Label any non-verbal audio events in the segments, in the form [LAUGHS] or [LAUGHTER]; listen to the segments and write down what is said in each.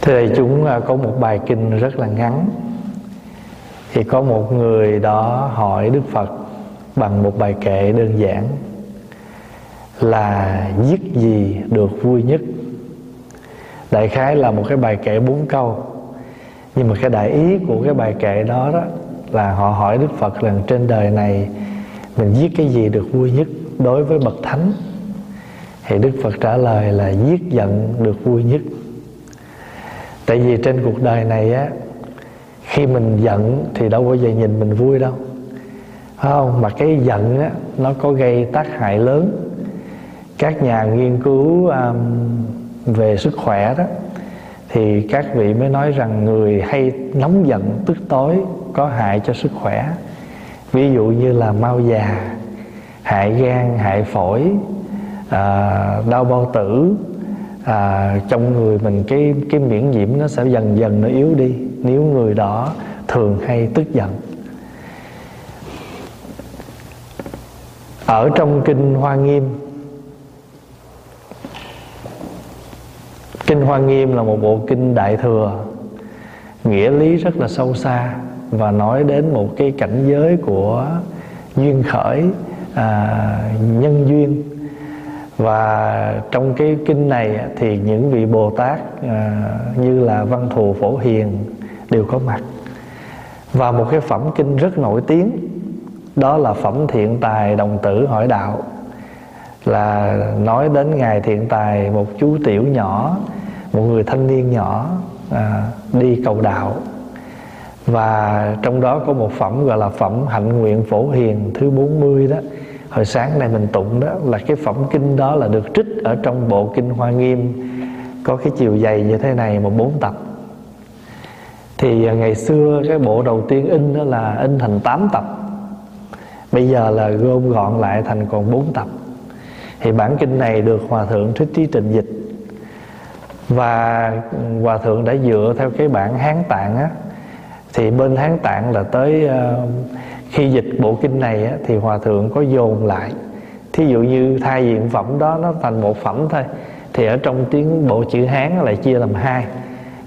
Thế đây chúng à, có một bài kinh rất là ngắn. Thì có một người đó hỏi Đức Phật Bằng một bài kệ đơn giản Là giết gì được vui nhất? Đại khái là một cái bài kệ bốn câu. Nhưng mà cái đại ý của cái bài kệ đó đó Là họ hỏi Đức Phật rằng trên đời này Mình giết cái gì được vui nhất Đối với bậc thánh? Thì Đức Phật trả lời là giết giận được vui nhất tại vì trên cuộc đời này á khi mình giận thì đâu bao giờ nhìn mình vui đâu. Phải không? Mà cái giận á nó có gây tác hại lớn. Các nhà nghiên cứu um, về sức khỏe đó thì các vị mới nói rằng người hay nóng giận tức tối có hại cho sức khỏe. Ví dụ như là mau già hại gan hại phổi à, đau bao tử à, trong người mình cái cái miễn nhiễm nó sẽ dần dần nó yếu đi. Nếu người đó thường hay tức giận. Ở trong kinh hoa nghiêm kinh hoa nghiêm là một bộ kinh đại thừa nghĩa lý rất là sâu xa và nói đến một cái cảnh giới của duyên khởi à, nhân duyên và trong cái kinh này thì những vị bồ tát à, như là văn thù phổ hiền đều có mặt. Và một cái phẩm kinh rất nổi tiếng đó là phẩm thiện tài đồng tử hỏi đạo. Là nói đến ngài thiện tài một chú tiểu nhỏ một người thanh niên nhỏ à, đi cầu đạo. Và trong đó có một phẩm gọi là phẩm hạnh nguyện phổ hiền thứ 40 đó hồi sáng nay mình tụng đó là cái phẩm kinh đó là được trích ở trong bộ kinh hoa nghiêm. Có cái chiều dày như thế này một bốn tập. Thì à, ngày xưa cái bộ đầu tiên in đó là in thành 8 tập. Bây giờ là gom gọn lại thành còn 4 tập. Thì bản kinh này được hòa thượng thích trí trình dịch. Và hòa thượng đã dựa theo cái bản hán tạng á. Thì bên hán tạng là tới uh, khi dịch bộ kinh này á, thì hòa thượng có dồn lại. Thí dụ như thay diện phẩm đó nó thành một phẩm thôi thì ở trong tiếng bộ chữ hán nó lại chia làm hai.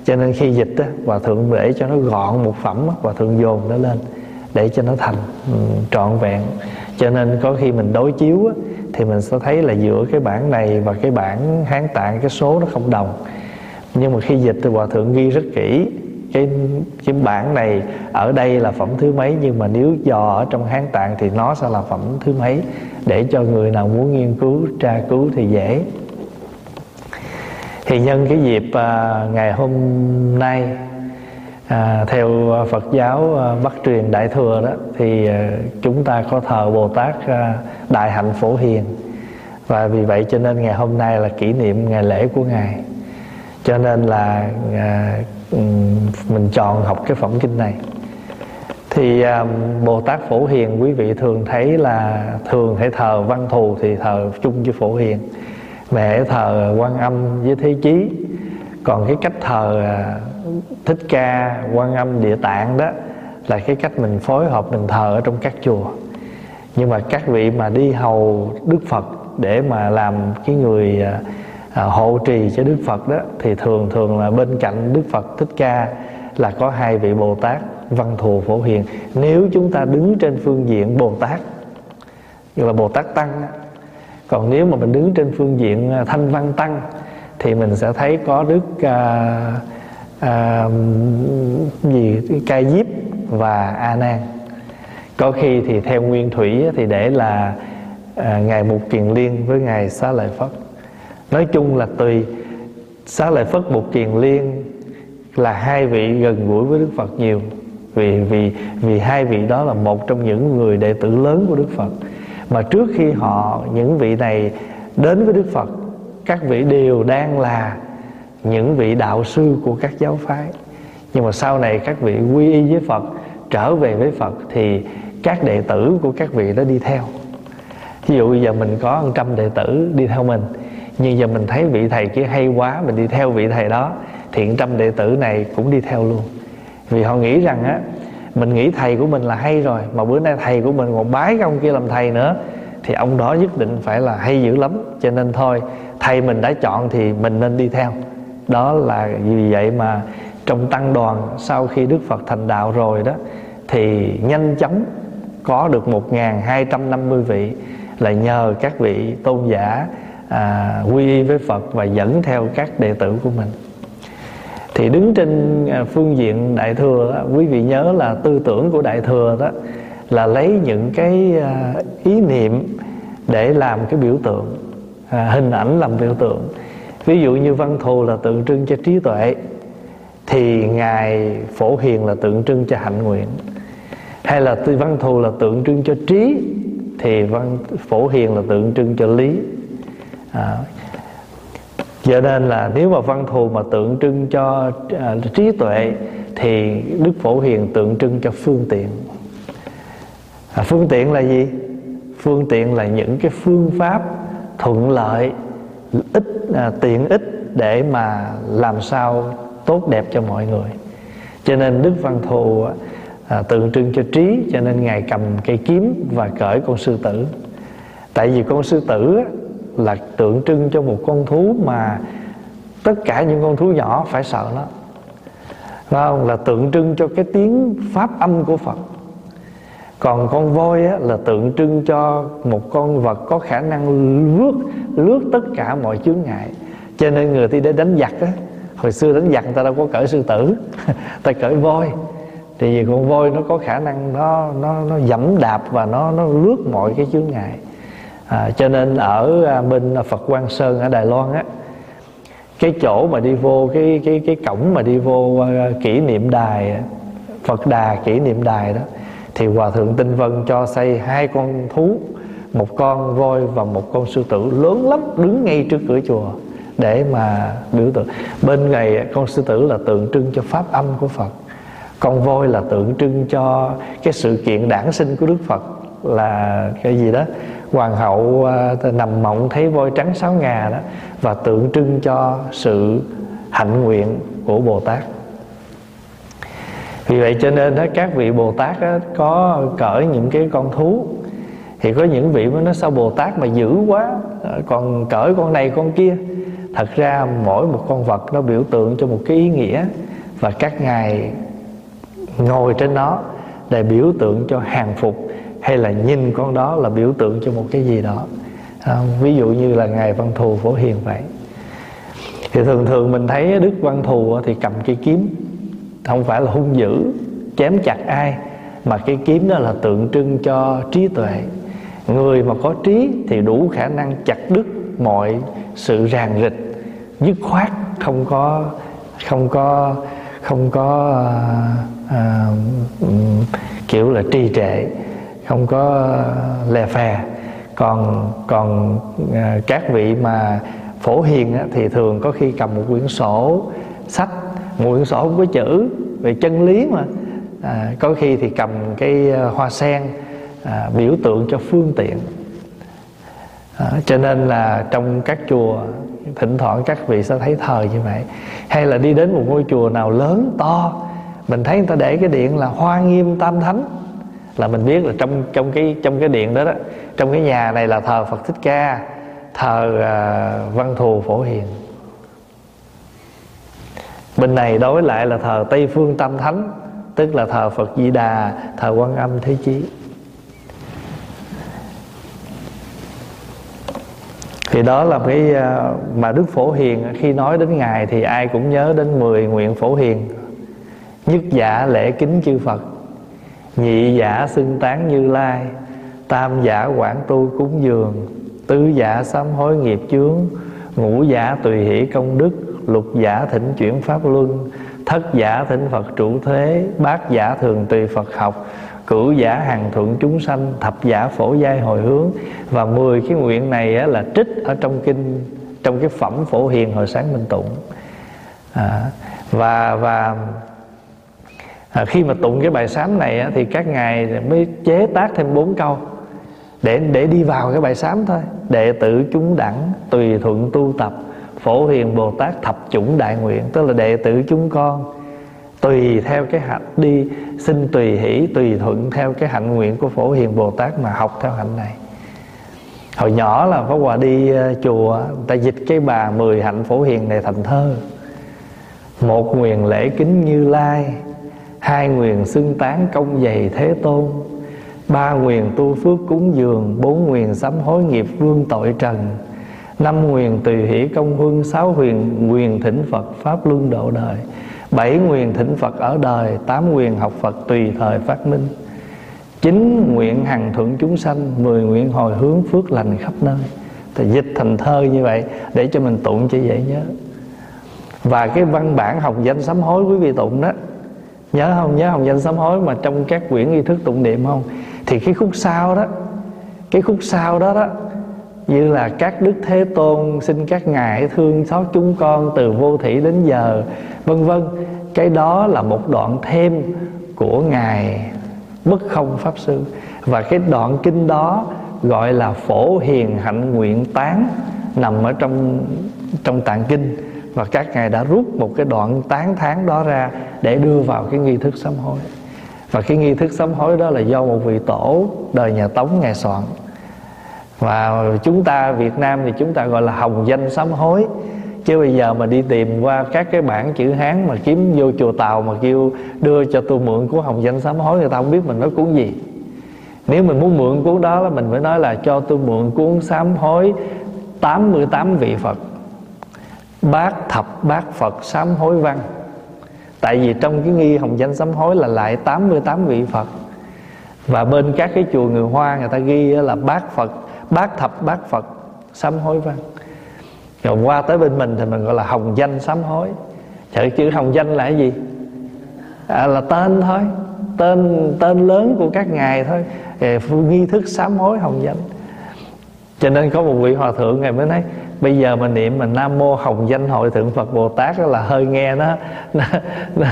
Cho nên khi dịch á, hòa thượng để cho nó gọn một phẩm á, hòa thượng dồn nó lên để cho nó thành um, trọn vẹn. Cho nên có khi mình đối chiếu á, thì mình sẽ thấy là giữa cái bản này và cái bản hán tạng cái số nó không đồng. Nhưng mà khi dịch thì hòa thượng ghi rất kỹ cái cái bản này ở đây là phẩm thứ mấy? Nhưng mà nếu dò ở trong hán tạng thì nó sẽ là phẩm thứ mấy? Để cho người nào muốn nghiên cứu tra cứu thì dễ. Thì nhân cái dịp à, ngày hôm nay à, theo Phật giáo à, Bắc truyền Đại thừa đó thì à, chúng ta có thờ Bồ Tát à, Đại hạnh phổ hiền. Và vì vậy cho nên ngày hôm nay là kỷ niệm ngày lễ của ngài. Cho nên là à, Ừ, mình chọn học cái phẩm kinh này. Thì à, Bồ Tát Phổ Hiền, quý vị thường thấy là thường hãy thờ văn thù thì thờ chung với Phổ Hiền. Mẹ thờ quan âm với Thế Chí. Còn cái cách thờ à, Thích Ca, quan âm Địa Tạng đó là cái cách mình phối hợp, mình thờ ở trong các chùa. Nhưng mà các vị mà đi hầu Đức Phật để mà làm cái người à, à, hộ trì cho Đức Phật đó thì thường thường là bên cạnh Đức Phật Thích Ca là có hai vị Bồ Tát Văn Thù Phổ Hiền. Nếu chúng ta đứng trên phương diện Bồ Tát gọi là Bồ Tát Tăng còn nếu mà mình đứng trên phương diện à, Thanh Văn Tăng thì mình sẽ thấy có Đức à, à, gì Ca Diếp và A Nan. Có khi thì theo Nguyên Thủy thì để là à, ngài Mục Kiền Liên với ngài Xá Lợi Phất nói chung là tùy. Xá lợi phất một kiền liên là hai vị gần gũi với đức phật nhiều. Vì vì vì hai vị đó là một trong những người đệ tử lớn của đức phật. Mà trước khi họ, những vị này đến với đức phật, các vị đều đang là những vị đạo sư của các giáo phái. Nhưng mà sau này các vị quy y với phật, trở về với phật thì các đệ tử của các vị đó đi theo. Ví dụ bây giờ mình có 100 đệ tử đi theo mình nhưng giờ mình thấy vị thầy kia hay quá, mình đi theo vị thầy đó thiện trăm đệ tử này cũng đi theo luôn. Vì họ nghĩ rằng á, mình nghĩ thầy của mình là hay rồi, mà bữa nay thầy của mình còn bái cái ông kia làm thầy nữa, thì ông đó nhất định phải là hay dữ lắm. Cho nên thôi, thầy mình đã chọn thì mình nên đi theo. Đó là vì vậy mà trong tăng đoàn, sau khi Đức Phật thành đạo rồi đó, thì nhanh chóng có được 1.250 vị là nhờ các vị tôn giả à, quy y với Phật và dẫn theo các đệ tử của mình. Thì đứng trên à, phương diện đại thừa đó, quý vị nhớ là tư tưởng của đại thừa đó là lấy những cái à, ý niệm để làm cái biểu tượng à, hình ảnh làm biểu tượng. Ví dụ như văn thù là tượng trưng cho trí tuệ thì ngài phổ hiền là tượng trưng cho hạnh nguyện. Hay là tư văn thù là tượng trưng cho trí thì văn phổ hiền là tượng trưng cho lý à, cho nên là nếu mà văn thù mà tượng trưng cho à, trí tuệ thì đức phổ hiền tượng trưng cho phương tiện. À, phương tiện là gì? Phương tiện là những cái phương pháp thuận lợi ít à, tiện ích để mà làm sao tốt đẹp cho mọi người. Cho nên đức văn thù à, tượng trưng cho trí cho nên ngài cầm cây kiếm và cởi con sư tử. Tại vì con sư tử là tượng trưng cho một con thú mà tất cả những con thú nhỏ phải sợ nó. Phải không? Là tượng trưng cho cái tiếng pháp âm của phật. Còn con voi á, là tượng trưng cho một con vật có khả năng lướt lướt tất cả mọi chướng ngại. Cho nên người ta để đánh giặc á. Hồi xưa đánh giặc người ta đâu có cởi sư tử [LAUGHS] ta cởi voi. Thì vì con voi nó có khả năng nó nó nó dẫm đạp và nó nó lướt mọi cái chướng ngại à, cho nên ở à, bên Phật Quang Sơn ở Đài Loan á cái chỗ mà đi vô cái cái cái cổng mà đi vô uh, kỷ niệm đài Phật Đà kỷ niệm đài đó thì hòa thượng Tinh Vân cho xây hai con thú một con voi và một con sư tử lớn lắm đứng ngay trước cửa chùa để mà biểu tượng. Bên ngày con sư tử là tượng trưng cho pháp âm của Phật con voi là tượng trưng cho cái sự kiện đản sinh của Đức Phật là cái gì đó hoàng hậu à, nằm mộng thấy voi trắng sáu ngà đó và tượng trưng cho sự hạnh nguyện của Bồ Tát. Vì vậy cho nên đó, các vị Bồ Tát đó, có cởi những cái con thú. Thì có những vị mới nói sao Bồ Tát mà dữ quá à, còn cởi con này con kia? Thật ra mỗi một con vật nó biểu tượng cho một cái ý nghĩa và các ngài ngồi trên nó để biểu tượng cho hàng phục hay là nhìn con đó là biểu tượng cho một cái gì đó. À, ví dụ như là ngài văn thù phổ hiền vậy. Thì thường thường mình thấy đức văn thù thì cầm cây kiếm không phải là hung dữ chém chặt ai mà cái kiếm đó là tượng trưng cho trí tuệ. Người mà có trí thì đủ khả năng chặt đứt mọi sự ràng rịch dứt khoát không có không có không có à, à, kiểu là trì trệ không có ờ, lè phè. Còn còn ờ, các vị mà phổ hiền á, thì thường có khi cầm một quyển sổ sách một quyển sổ không có chữ về chân lý mà. À, có khi thì cầm cái ờ, hoa sen à, biểu tượng cho phương tiện. À, cho nên là trong các chùa thỉnh thoảng các vị sẽ thấy thờ như vậy. Hay là đi đến một ngôi chùa nào lớn to mình thấy người ta để cái điện là hoa nghiêm tam thánh là mình biết là trong trong cái trong cái điện đó đó trong cái nhà này là thờ Phật Thích Ca thờ uh, Văn Thù Phổ Hiền. Bên này đối lại là thờ Tây Phương Tam Thánh tức là thờ Phật Di Đà thờ Quan Âm Thế Chí. Thì đó là cái à, mà Đức Phổ Hiền khi nói đến ngài thì ai cũng nhớ đến 10 nguyện Phổ Hiền nhất giả lễ kính chư Phật nhị giả xưng tán như lai tam giả quản tu cúng dường tứ giả sám hối nghiệp chướng ngũ giả tùy hỷ công đức lục giả thỉnh chuyển pháp luân thất giả thỉnh phật trụ thế bát giả thường tùy phật học cửu giả hàng thuận chúng sanh thập giả phổ giai hồi hướng. Và mười cái nguyện này á, là trích ở trong kinh trong cái phẩm phổ hiền hồi sáng minh tụng. À, và và à, khi mà tụng cái bài sám này á, thì các ngài mới chế tác thêm bốn câu để để đi vào cái bài sám thôi. Đệ tử chúng đẳng tùy thuận tu tập phổ hiền bồ tát thập chủng đại nguyện tức là đệ tử chúng con tùy theo cái hạnh đi xin tùy hỷ tùy thuận theo cái hạnh nguyện của phổ hiền bồ tát mà học theo hạnh này. Hồi nhỏ là pháp hòa đi ờ, chùa người ta dịch cái bà mười hạnh phổ hiền này thành thơ. Một nguyện lễ kính như lai hai nguyện xưng tán công dày thế tôn. Ba nguyện tu phước cúng dường, bốn nguyện sám hối nghiệp vương tội trần. Năm nguyện tùy hỷ công huân, sáu huyền nguyện thỉnh phật, pháp luân độ đời. Bảy nguyện thỉnh phật ở đời, tám nguyện học phật tùy thời phát minh. Chín nguyện hằng thuận chúng sanh, mười nguyện hồi hướng phước lành khắp nơi. Thì dịch thành thơ như vậy, để cho mình tụng cho dễ nhớ. Và cái văn bản học danh sám hối quý vị tụng đó nhớ không? Nhớ hồng danh sám hối mà trong các quyển nghi thức tụng niệm không? Thì cái khúc sau đó, cái khúc sau đó đó, như là các đức thế tôn xin các ngài thương xót chúng con từ vô thủy đến giờ, vân vân. Cái đó là một đoạn thêm của ngài bất không pháp sư. Và cái đoạn kinh đó gọi là phổ hiền hạnh nguyện tán nằm ở trong trong tạng kinh và các ngài đã rút một cái đoạn tán tháng đó ra để đưa vào cái nghi thức sám hối. Và cái nghi thức sám hối đó là do một vị tổ đời nhà tống ngài soạn. Và chúng ta Việt Nam thì chúng ta gọi là hồng danh sám hối. Chứ bây giờ mà đi tìm qua các cái bản chữ hán mà kiếm vô chùa tàu mà kêu đưa cho tôi mượn của hồng danh sám hối, người ta không biết mình nói cuốn gì. Nếu mình muốn mượn cuốn đó là mình phải nói là cho tôi mượn cuốn sám hối 88 vị Phật bát thập bát Phật sám hối văn. Tại vì trong cái nghi hồng danh sám hối là lại 88 vị Phật. Và bên các cái chùa người Hoa người ta ghi là bát Phật Bát thập bát Phật sám hối văn. Rồi qua tới bên mình thì mình gọi là hồng danh sám hối. Trời chữ hồng danh là cái gì? À, là tên thôi. Tên tên lớn của các ngài thôi. Nghi thức sám hối hồng danh. Cho nên có một vị hòa thượng ngày mới nói bây giờ mà niệm mà nam mô hồng danh hội thượng phật bồ tát là hơi nghe nó, nó, nó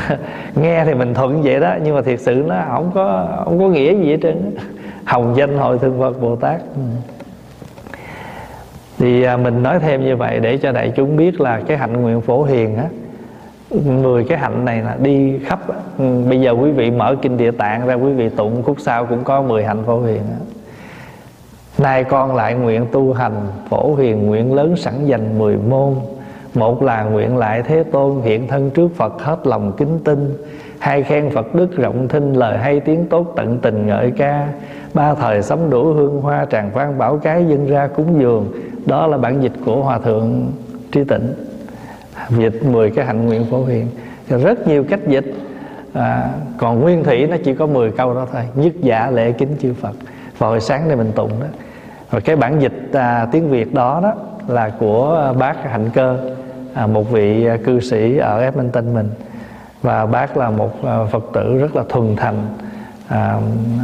nghe thì mình thuận vậy đó nhưng mà thiệt sự nó không có không có nghĩa gì hết trơn hồng danh hội thượng phật bồ tát. Ừ. Thì à, mình nói thêm như vậy để cho đại chúng biết là cái hạnh nguyện phổ hiền á mười cái hạnh này là đi khắp ừ, bây giờ quý vị mở kinh địa tạng ra quý vị tụng khúc sau cũng có 10 hạnh phổ hiền Nay con lại nguyện tu hành Phổ huyền nguyện lớn sẵn dành mười môn. Một là nguyện lại Thế Tôn Hiện thân trước Phật hết lòng kính tin. Hai khen Phật đức rộng thinh Lời hay tiếng tốt tận tình ngợi ca. Ba thời sắm đủ hương hoa Tràng vang bảo cái dân ra cúng dường. Đó là bản dịch của Hòa Thượng tri Tịnh. Dịch 10 cái hạnh nguyện phổ hiền. Rất nhiều cách dịch. À, Còn nguyên thủy nó chỉ có 10 câu đó thôi. Nhất giả lễ kính chư Phật. Và hồi sáng đây mình tụng đó và cái bản dịch à, tiếng việt đó đó là của bác hạnh cơ à, một vị cư sĩ ở edmonton mình. Và bác là một à, phật tử rất là thuần thành à,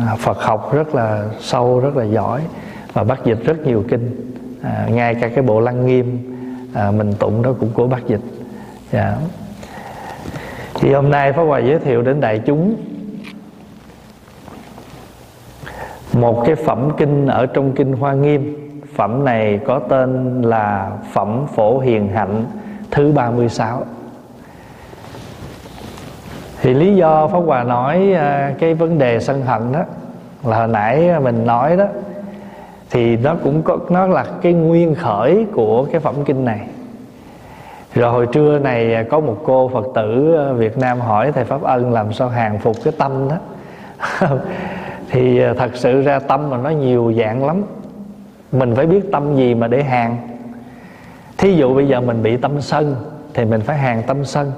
à phật học rất là sâu rất là giỏi và bác dịch rất nhiều kinh. À, ngay cả cái bộ lăng nghiêm à, mình tụng đó cũng của bác dịch. Yeah. thì hôm nay pháp hòa giới thiệu đến đại chúng một cái phẩm kinh ở trong kinh Hoa Nghiêm. Phẩm này có tên là Phẩm Phổ Hiền Hạnh, thứ 36 Thì lý do Pháp Hòa nói à, cái vấn đề sân hận đó, Là hồi nãy mình nói đó, Thì nó cũng có, Nó là cái nguyên khởi của cái phẩm kinh này. Rồi hồi trưa này à, có một cô Phật tử à, Việt Nam hỏi Thầy Pháp Ân làm sao hàng phục cái tâm đó. [LAUGHS] thì ờ, thật sự ra tâm mà nó nhiều dạng lắm. Mình phải biết tâm gì mà để hàng. Thí dụ bây giờ mình bị tâm sân thì mình phải hàng tâm sân.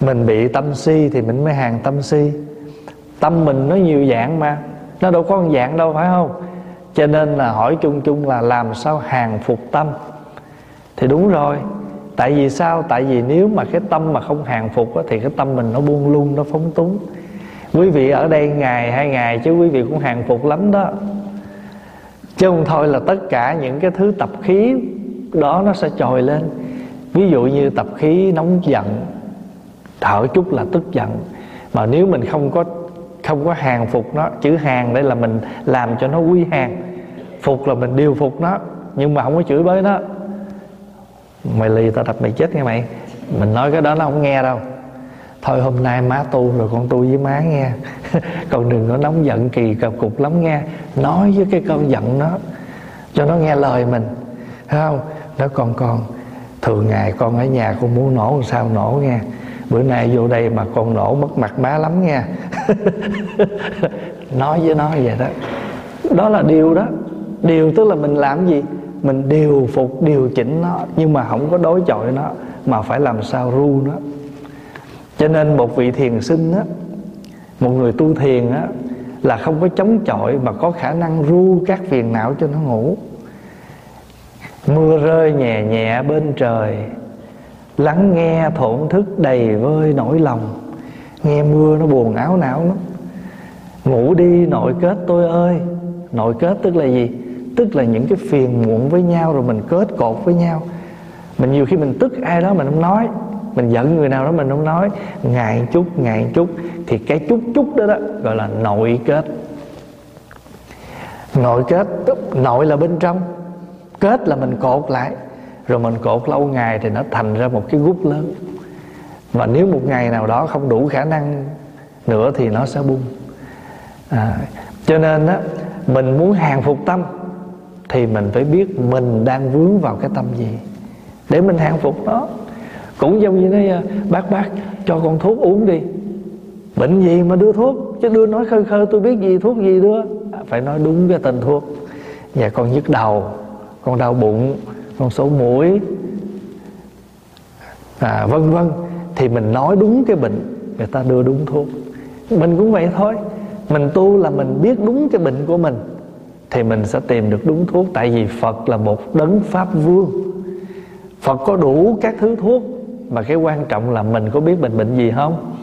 Mình bị tâm si thì mình mới hàng tâm si. Tâm mình nó nhiều dạng mà nó đâu có một dạng đâu phải không? Cho nên là hỏi chung chung là làm sao hàng phục tâm? Thì đúng rồi tại vì sao? Tại vì nếu mà cái tâm mà không hàng phục á, thì cái tâm mình nó buông lung nó phóng túng quý vị ở đây ngày hai ngày chứ quý vị cũng hàng phục lắm đó. Chứ không thôi là tất cả những cái thứ tập khí đó nó sẽ trồi lên. Ví dụ như tập khí nóng giận, thở chút là tức giận. Mà nếu mình không có không có hàng phục nó, chữ hàng đây là mình làm cho nó quy hàng. Phục là mình điều phục nó, nhưng mà không có chửi bới nó. Mày lì tao đập mày chết nghe mày. Mình nói cái đó nó không nghe đâu thôi hôm nay má tu rồi con tu với má nghe. [LAUGHS] Còn đừng có nóng giận kỳ cập cục lắm nghe. Nói với cái cơn giận nó, cho nó nghe lời mình. Thấy không? Nó còn còn thường ngày con ở nhà con muốn nổ làm sao nổ nghe. Bữa nay vô đây mà con nổ mất mặt má lắm nghe. [LAUGHS] Nói với nó vậy đó. Đó là điều đó. Điều tức là mình làm gì? Mình điều phục, điều chỉnh nó. Nhưng mà không có đối chọi nó, mà phải làm sao ru nó cho nên một vị thiền sinh á, một người tu thiền á, là không có chống chọi mà có khả năng ru các phiền não cho nó ngủ. Mưa rơi nhẹ nhẹ bên trời, lắng nghe thổn thức đầy vơi nỗi lòng. Nghe mưa nó buồn áo não lắm. Ngủ đi, nội kết tôi ơi. Nội kết tức là gì? Tức là những cái phiền muộn với nhau rồi mình kết cột với nhau. Mình nhiều khi mình tức ai đó mình không nói mình giận người nào đó mình không nói. Ngại chút ngại chút. Thì cái chút chút đó đó gọi là nội kết. Nội kết nội là bên trong. Kết là mình cột lại. Rồi mình cột lâu ngày thì nó thành ra một cái gút lớn. Và nếu một ngày nào đó không đủ khả năng nữa thì nó sẽ bung. À, cho nên á mình muốn hàng phục tâm thì mình phải biết mình đang vướng vào cái tâm gì. Để mình hàng phục nó cũng giống như nói ờ, bác bác cho con thuốc uống đi. Bệnh gì mà đưa thuốc? Chứ đưa nói khơi khơi tôi biết gì thuốc gì đưa. À, phải nói đúng cái tên thuốc. Nhà con nhức đầu con đau bụng con sổ mũi. À, vân vân. Thì mình nói đúng cái bệnh người ta đưa đúng thuốc. Mình cũng vậy thôi. Mình tu là mình biết đúng cái bệnh của mình thì mình sẽ tìm được đúng thuốc. Tại vì phật là một đấng pháp vương. Phật có đủ các thứ thuốc mà cái quan trọng là mình có biết mình bệnh gì không?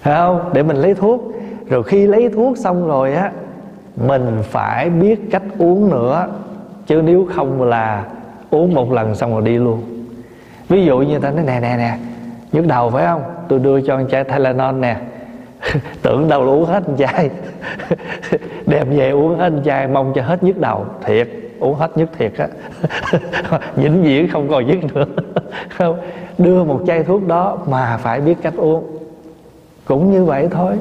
Phải không? Để mình lấy thuốc. Rồi khi lấy thuốc xong rồi á, mình phải biết cách uống nữa. Chứ nếu không là uống một lần xong rồi đi luôn. Ví dụ như ta nói, nè nè nè, nhức đầu phải không? Tôi đưa cho anh chai Tylenol nè. [LAUGHS] Tưởng đâu là uống hết anh chai. [LAUGHS] Đem về uống hết anh chai, mong cho hết nhức đầu. Thiệt, uống hết nhức thiệt á. [LAUGHS] Vĩnh viễn không còn nhức nữa. Không? Đưa một chai thuốc đó mà phải biết cách uống. Cũng như vậy thôi.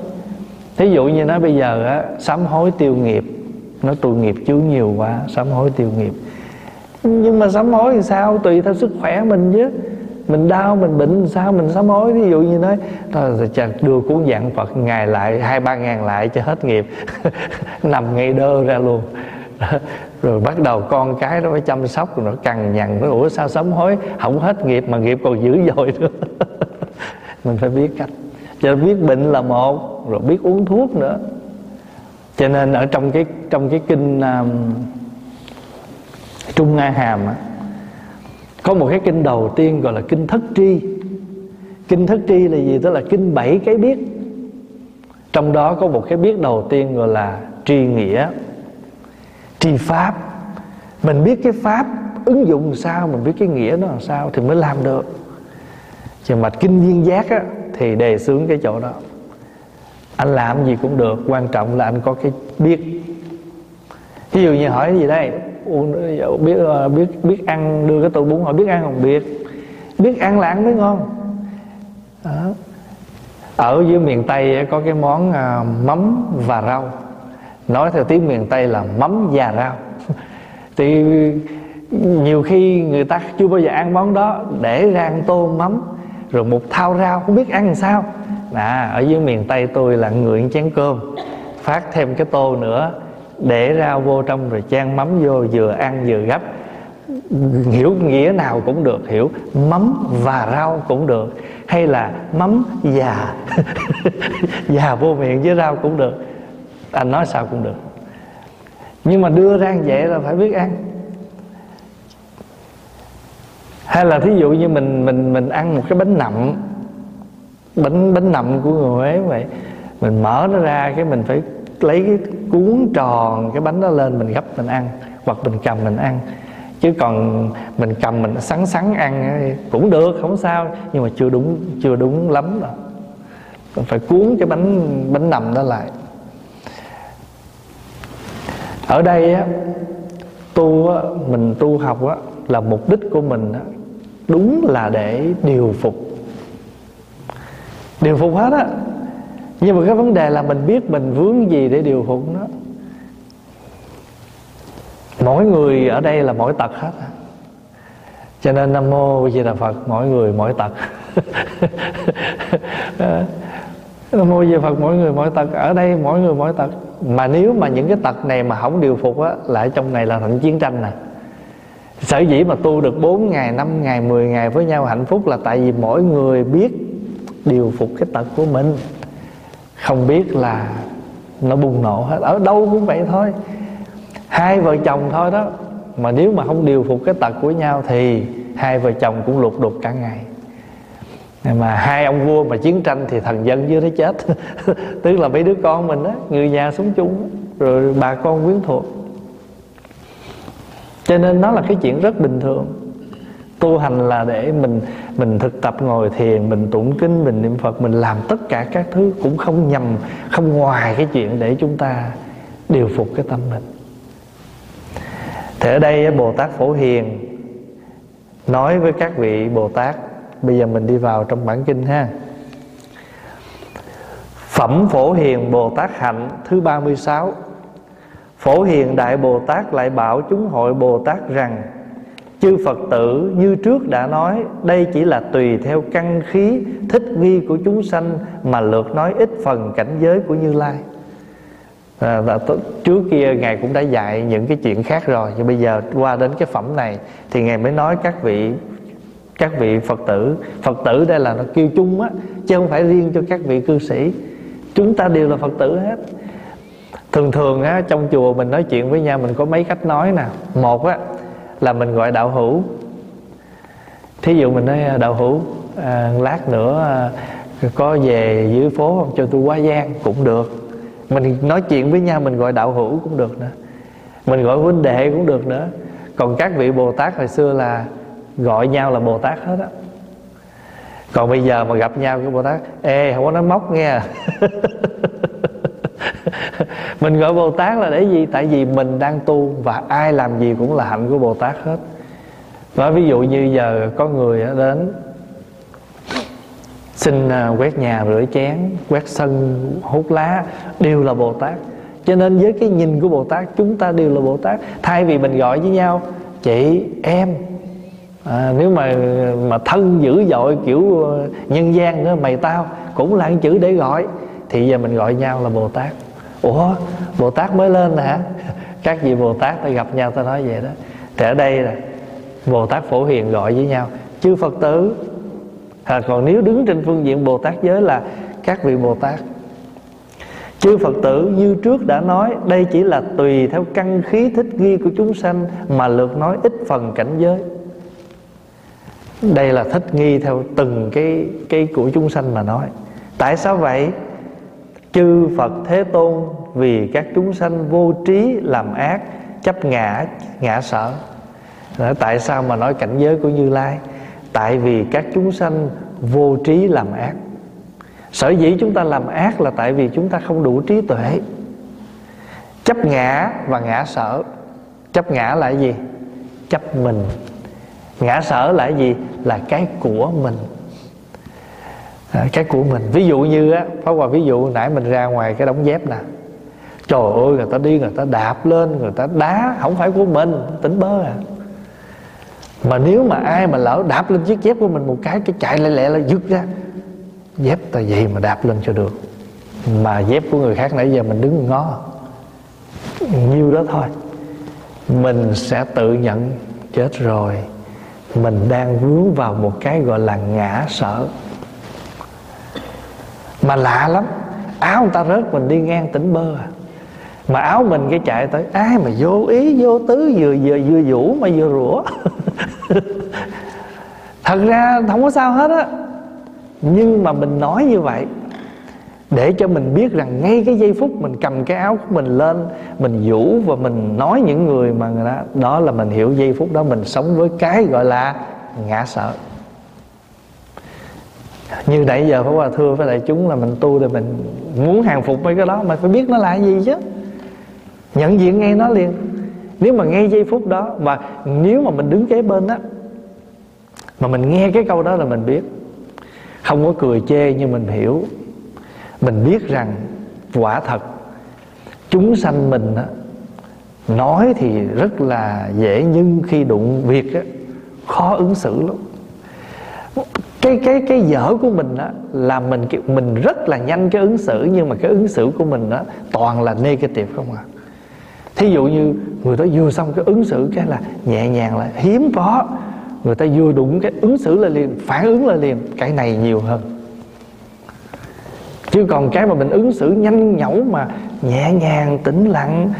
Thí dụ như nó bây giờ á, sám hối tiêu nghiệp. Nó tu nghiệp chướng nhiều quá, sám hối tiêu nghiệp. Nhưng mà sám hối thì sao? Tùy theo sức khỏe mình chứ. Mình đau, mình bệnh sao mình sám hối? Ví dụ như nói, thôi chặt đưa cuốn dạng phật ngày lại, hai ba ngàn lại cho hết nghiệp. [LAUGHS] Nằm ngay đơ ra luôn. [LAUGHS] rồi bắt đầu con cái nó phải chăm sóc rồi nó cằn nhằn nó ủa sao sống hối? Không hết nghiệp mà nghiệp còn dữ dội nữa. [LAUGHS] Mình phải biết cách. Cho nên biết bệnh là một rồi biết uống thuốc nữa. Cho nên ở trong cái trong cái kinh um, trung nga hàm á, có một cái kinh đầu tiên gọi là kinh thất tri. Kinh thất tri là gì? Tức là kinh bảy cái biết. Trong đó có một cái biết đầu tiên gọi là tri nghĩa tri pháp. Mình biết cái pháp ứng dụng sao mình biết cái nghĩa nó làm sao thì mới làm được. Chứ mạch kinh viên giác á, thì đề xướng cái chỗ đó. Anh làm gì cũng được quan trọng là anh có cái biết. Ví dụ như hỏi gì đây? Biết ờ, biết biết ăn đưa cái tô bún hỏi biết ăn không? Biết. Biết ăn là ăn mới ngon. Đó. ở dưới miền tây có cái món ờ, mắm và rau nói theo tiếng miền tây là mắm và rau. [LAUGHS] Thì nhiều khi người ta chưa bao giờ ăn món đó để ra ăn tô mắm rồi một thao rau không biết ăn sao. À, ở dưới miền tây tôi là người chén cơm phát thêm cái tô nữa để rau vô trong rồi chan mắm vô vừa ăn vừa gấp. Hiểu nghĩa nào cũng được hiểu mắm và rau cũng được hay là mắm và và [LAUGHS] vô miệng với rau cũng được anh nói sao cũng được. Nhưng mà đưa ra vậy là phải biết ăn. Hay là thí dụ như mình mình mình ăn một cái bánh nậm, bánh bánh nậm của người Huế vậy, mình mở nó ra cái mình phải lấy cái cuốn tròn cái bánh đó lên mình gấp mình ăn, hoặc mình cầm mình ăn. Chứ còn mình cầm mình sắn sắn ăn cũng được, không sao. Nhưng mà chưa đúng chưa đúng lắm đâu. Phải cuốn cái bánh bánh nằm đó lại ở đây á tu á, mình tu học á là mục đích của mình á, đúng là để điều phục. Điều phục hết á. Nhưng mà cái vấn đề là mình biết mình vướng gì để điều phục nó. Mỗi người ở đây là mỗi tật hết cho nên nam mô di đà phật mỗi người mỗi tật. [LAUGHS] Ờ, nam mô di đà phật mỗi người mỗi tật. Ở đây mỗi người mỗi tật mà nếu mà những cái tật này mà không điều phục á lại trong này là thành chiến tranh nè. Sở dĩ mà tu được 4 ngày 5 ngày 10 ngày với nhau hạnh phúc là tại vì mỗi người biết điều phục cái tật của mình. Không biết là nó bùng nổ hết. Ở đâu cũng vậy thôi. Hai vợ chồng thôi đó. Mà nếu mà không điều phục cái tật của nhau thì hai vợ chồng cũng lục đục cả ngày mà hai ông vua mà chiến tranh thì thần dân dưới nó chết. [LAUGHS] Tức là mấy đứa con mình á, người nhà sống chung rồi bà con quyến thuộc. Cho nên nó là cái chuyện rất bình thường. Tu hành là để mình mình thực tập ngồi thiền, mình tụng kinh, mình niệm phật, mình làm tất cả các thứ cũng không nhầm, không ngoài cái chuyện để chúng ta điều phục cái tâm mình. Thì ở đây bồ tát phổ hiền nói với các vị bồ tát bây giờ mình đi vào trong bản kinh ha. Phẩm Phổ Hiền Bồ Tát Hạnh thứ 36 Phổ Hiền Đại Bồ Tát lại bảo chúng hội Bồ Tát rằng Chư Phật tử như trước đã nói Đây chỉ là tùy theo căn khí thích nghi của chúng sanh Mà lượt nói ít phần cảnh giới của Như Lai. À, và trước kia ngài cũng đã dạy những cái chuyện khác rồi nhưng bây giờ qua đến cái phẩm này thì ngài mới nói các vị các vị phật tử. Phật tử đây là nó kêu chung á chứ không phải riêng cho các vị cư sĩ. Chúng ta đều là phật tử hết. Thường thường á trong chùa mình nói chuyện với nhau mình có mấy cách nói nè. Một á là mình gọi đạo hữu. Thí dụ mình nói à, đạo hữu à, lát nữa à, có về dưới phố không? Cho tôi qua gian. Cũng được. Mình nói chuyện với nhau mình gọi đạo hữu cũng được nữa. Mình gọi huynh đệ cũng được nữa. Còn các vị bồ tát hồi xưa là gọi nhau là bồ tát hết á. Còn bây giờ mà gặp nhau cái bồ tát, ê, không có nói móc nghe à. [LAUGHS] mình gọi bồ tát là để gì? Tại vì mình đang tu và ai làm gì cũng là hạnh của bồ tát hết. Nói ví dụ như giờ có người đến, xin à, quét nhà rửa chén, quét sân, hút lá, đều là bồ tát. Cho nên với cái nhìn của bồ tát, chúng ta đều là bồ tát. Thay vì mình gọi với nhau, chị, em à, nếu mà mà thân dữ dội kiểu ờ, nhân gian nữa mày tao cũng là chữ để gọi thì giờ mình gọi nhau là bồ tát. Ủa bồ tát mới lên hả? [LAUGHS] Các vị bồ tát ta gặp nhau ta nói vậy đó. Thì ở đây là bồ tát phổ hiền gọi với nhau chư phật tử. À, còn nếu đứng trên phương diện bồ tát giới là các vị bồ tát. Chư phật tử như trước đã nói đây chỉ là tùy theo căn khí thích nghi của chúng sanh mà lượt nói ít phần cảnh giới đây là thích nghi theo từng cái cái của chúng sanh mà nói. Tại sao vậy? Chư phật thế tôn vì các chúng sanh vô trí làm ác chấp ngã ngã sợ. Đó, tại sao mà nói cảnh giới của như lai? Tại vì các chúng sanh vô trí làm ác. Sở dĩ chúng ta làm ác là tại vì chúng ta không đủ trí tuệ. Chấp ngã và ngã sở chấp ngã là gì? Chấp mình ngã sở là gì? Là cái của mình. À, cái của mình. Ví dụ như á phá hòa ví dụ nãy mình ra ngoài cái đống dép nè. Trời ơi người ta đi người ta đạp lên người ta đá không phải của mình tỉnh bơ à. Mà nếu mà ai mà lỡ đạp lên chiếc dép của mình một cái cái chạy lẹ lẹ là dứt ra. Dép ta gì mà đạp lên cho được. Mà dép của người khác nãy giờ mình đứng ngó. Nhiêu đó thôi. Mình sẽ tự nhận chết rồi mình đang vướng vào một cái gọi là ngã sợ mà lạ lắm, áo người ta rớt mình đi ngang tỉnh bơ à. Mà áo mình cái chạy tới, ai mà vô ý, vô tứ, vừa vừa vừa vũ mà vừa rủa. [LAUGHS] Thật ra không có sao hết á. Nhưng mà mình nói như vậy để cho mình biết rằng ngay cái giây phút mình cầm cái áo của mình lên, mình vũ và mình nói những người mà người đó đó là mình hiểu giây phút đó mình sống với cái gọi là ngã sợ. Như nãy giờ phải qua thưa với đại chúng là mình tu thì mình muốn hàng phục mấy cái đó, mà phải biết nó là gì chứ. Nhận diện ngay nó liền. Nếu mà ngay giây phút đó và nếu mà mình đứng kế bên đó mà mình nghe cái câu đó là mình biết. Không có cười chê nhưng mình hiểu mình biết rằng quả thật chúng sanh mình á, nói thì rất là dễ nhưng khi đụng việc á, khó ứng xử lắm. Cái cái cái dở của mình á là mình mình rất là nhanh cái ứng xử nhưng mà cái ứng xử của mình á toàn là negative không à. Thí dụ như người ta vừa xong cái ứng xử cái là nhẹ nhàng là hiếm có người ta vừa đụng cái ứng xử là liền phản ứng là liền cái này nhiều hơn chứ còn cái mà mình ứng xử nhanh nhẩu mà nhẹ nhàng, tĩnh lặng,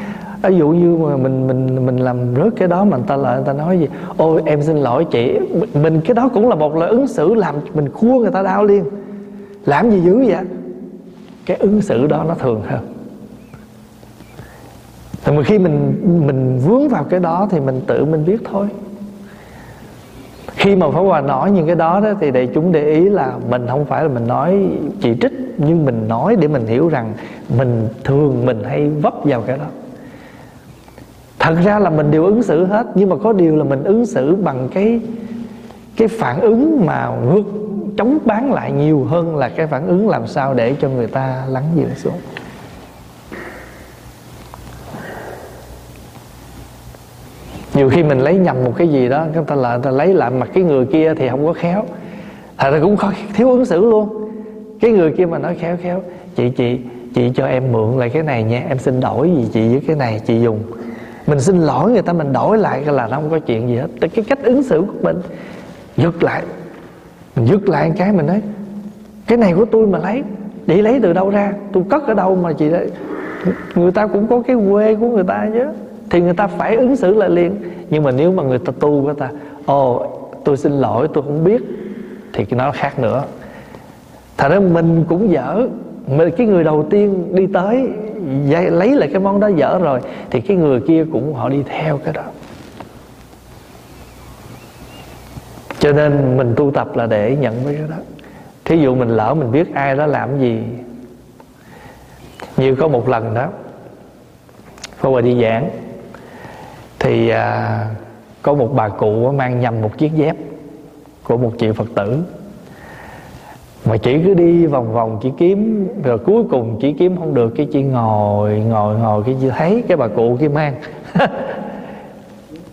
ví dụ như mà mình mình mình làm rớt cái đó mà người ta lại, người ta nói gì, ôi, em xin lỗi chị. Mình, cái đó cũng là một lời ứng xử làm mình khua người ta đau liền. Làm gì dữ vậy? Cái ứng xử đó nó thường hơn. Thì mà khi mình mình vướng vào cái đó thì mình tự mình biết thôi. Khi mà Pháp Hòa nói những cái đó đó thì để chúng để ý là mình không phải là mình nói chỉ trích nhưng mình nói để mình hiểu rằng mình thường mình hay vấp vào cái đó. Thật ra là mình đều ứng xử hết, nhưng mà có điều là mình ứng xử bằng cái cái phản ứng mà ngược chống bán lại nhiều hơn là cái phản ứng làm sao để cho người ta lắng dịu xuống. Nhiều khi mình lấy nhầm một cái gì đó, người ta là, người ta lấy lại mặt cái người kia thì không có khéo. À, Thật ra cũng khó, thiếu ứng xử luôn cái người kia mà nói khéo khéo, chị chị chị cho em mượn lại cái này nha, em xin đổi gì chị với cái này chị dùng. Mình xin lỗi người ta, mình đổi lại là nó không có chuyện gì hết. Cái cách ứng xử của mình dứt lại, mình dứt lại cái mình nói, cái này của tôi mà lấy, để lấy từ đâu ra? Tôi cất ở đâu mà chị đấy người ta cũng có cái quê của người ta chứ. Thì người ta phải ứng xử lại liền. Nhưng mà nếu mà người ta tu người ta, ồ, tôi xin lỗi, tôi không biết, thì cái nó khác nữa thật ra mình cũng dở. Mình cái người đầu tiên đi tới lấy lại cái món đó dở rồi thì cái người kia cũng họ đi theo cái đó. Cho nên mình tu tập là để nhận với cái đó. Thí dụ mình lỡ mình biết ai đó làm gì. Như có một lần đó Pháp Hòa đi giảng Thì à, có một bà cụ mang nhầm một chiếc dép Của một chị Phật tử mà chị cứ đi vòng vòng chị kiếm, rồi cuối cùng chị kiếm không được, cái chị ngồi ngồi ngồi, cái chị thấy cái bà cụ kia mang. [LAUGHS]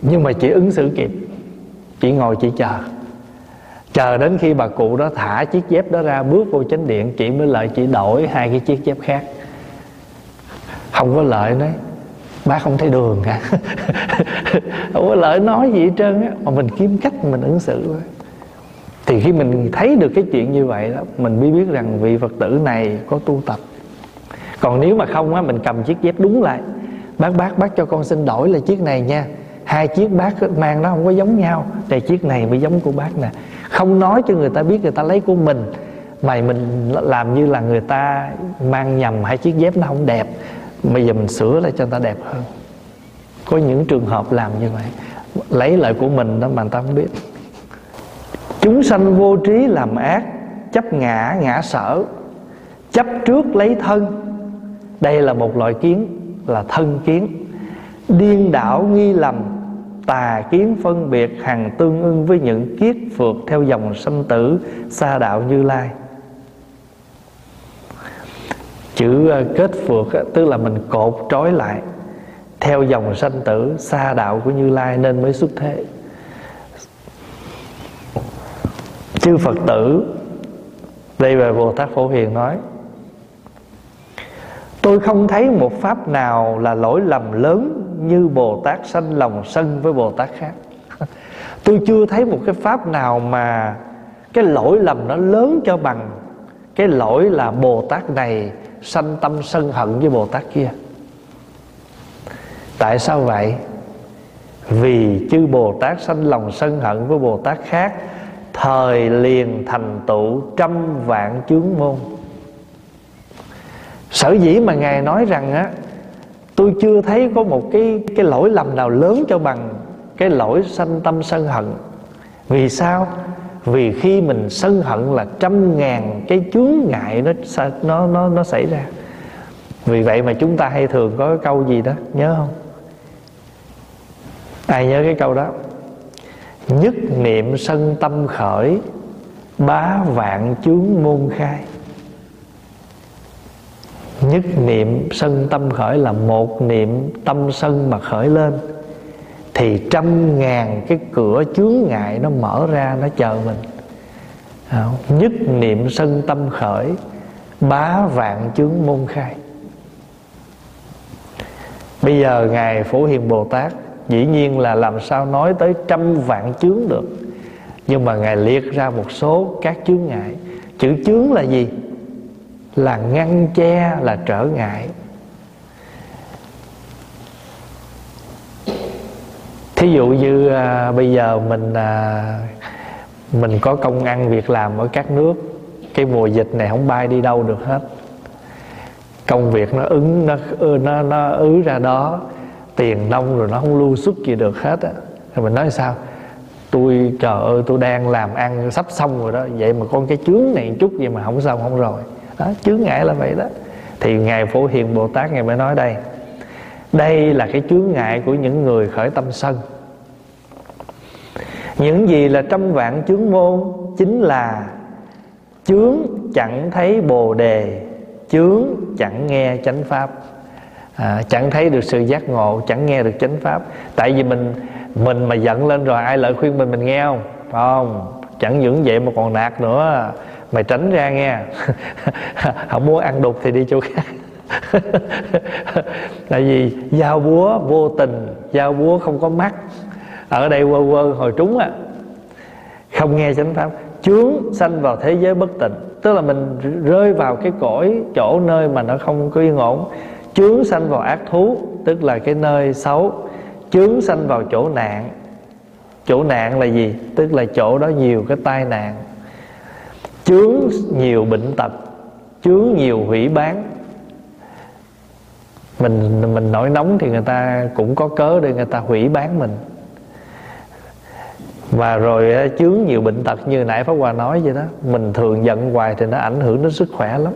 Nhưng mà chị ứng xử kịp. Chị ngồi, chị chờ. Chờ đến khi bà cụ đó thả chiếc dép đó ra, bước vô chánh điện, chị mới lại chị đổi hai cái chiếc dép khác. Không có lợi nói, bác không thấy đường cả [LAUGHS] không có lợi nói gì hết trơn á, mà mình kiếm cách mình ứng xử thôi thì khi mình thấy được cái chuyện như vậy đó, mình mới biết rằng vị phật tử này có tu tập. Còn nếu mà không á, mình cầm chiếc dép đúng lại. Bác bác bác cho con xin đổi là chiếc này nha. Hai chiếc bác mang nó không có giống nhau, thì chiếc này mới giống của bác nè. Không nói cho người ta biết người ta lấy của mình mà mình làm như là người ta mang nhầm hai chiếc dép nó không đẹp. Bây giờ mình sửa lại cho người ta đẹp hơn. Có những trường hợp làm như vậy, lấy lại của mình đó mà người ta không biết chúng sanh vô trí làm ác, chấp ngã ngã sở, chấp trước lấy thân. Đây là một loại kiến, là thân kiến. Điên đảo nghi lầm, tà kiến phân biệt hằng tương ưng với những kiết phượt theo dòng sanh tử xa đạo như lai. Chữ ờ, kết phượt tức là mình cột trói lại, theo dòng sanh tử xa đạo của như lai nên mới xuất thế. Chư phật tử, đây về bồ tát phổ hiền nói, tôi không thấy một pháp nào là lỗi lầm lớn như bồ tát sanh lòng sân với bồ tát khác. [LAUGHS] Tôi chưa thấy một cái pháp nào mà cái lỗi lầm nó lớn cho bằng cái lỗi là bồ tát này sanh tâm sân hận với bồ tát kia. Tại sao vậy? Vì chư bồ tát sanh lòng sân hận với bồ tát khác thời liền thành tựu trăm vạn chướng môn. Sở dĩ mà ngài nói rằng á, tôi chưa thấy có một cái cái lỗi lầm nào lớn cho bằng cái lỗi sanh tâm sân hận. Vì sao? Vì khi mình sân hận là trăm ngàn cái chướng ngại nó nó nó nó xảy ra. Vì vậy mà chúng ta hay thường có cái câu gì đó, nhớ không? Ai nhớ cái câu đó? Nhất niệm sân tâm khởi, bá vạn chướng môn khai. Nhất niệm sân tâm khởi là một niệm tâm sân mà khởi lên, thì trăm ngàn cái cửa chướng ngại nó mở ra, nó chờ mình. Nhất niệm sân tâm khởi, bá vạn chướng môn khai. Bây giờ ngài phổ hiền bồ tát dĩ nhiên là làm sao nói tới trăm vạn chướng được. Nhưng mà ngài liệt ra một số các chướng ngại. Chữ chướng là gì? Là ngăn che là trở ngại. Thí dụ như à, bây giờ mình à, mình có công ăn việc làm ở các nước cái mùa dịch này không bay đi đâu được hết. Công việc nó ứng nó nó nó ứ ra đó tiền nông rồi nó không lưu xuất gì được hết á. Rồi mình nói sao? Tôi, trời ơi, tôi đang làm ăn sắp xong rồi đó. Vậy mà con cái chướng này chút gì mà không xong, không rồi. Đó, chướng ngại là vậy đó. Thì ngài phổ hiền bồ tát ngài mới nói đây đây là cái chướng ngại của những người khởi tâm sân. Những gì là trăm vạn chướng môn chính là chướng chẳng thấy bồ đề, chướng chẳng nghe chánh pháp à, chẳng thấy được sự giác ngộ chẳng nghe được chánh pháp. Tại vì mình mình mà giận lên rồi ai lợi khuyên mình mình nghe không? Không? Chẳng những vậy mà còn nạt nữa. Mày tránh ra nghe. [LAUGHS] Không muốn ăn đục thì đi chỗ khác. [LAUGHS] Tại vì dao búa vô tình dao búa không có mắt. Ở đây quơ quơ hồi trúng á không nghe chánh pháp chướng sanh vào thế giới bất tịnh. Tức là mình rơi vào cái cõi chỗ nơi mà nó không có yên ổn chướng sanh vào ác thú, tức là cái nơi xấu. Chướng sanh vào chỗ nạn. Chỗ nạn là gì? Tức là chỗ đó nhiều cái tai nạn. Chướng nhiều bệnh tật. Chướng nhiều hủy bán. Mình mình nổi nóng thì người ta cũng có cớ để người ta hủy bán mình. Và rồi ờ, chướng nhiều bệnh tật như nãy pháp hòa nói vậy đó. Mình thường giận hoài thì nó ảnh hưởng đến sức khỏe lắm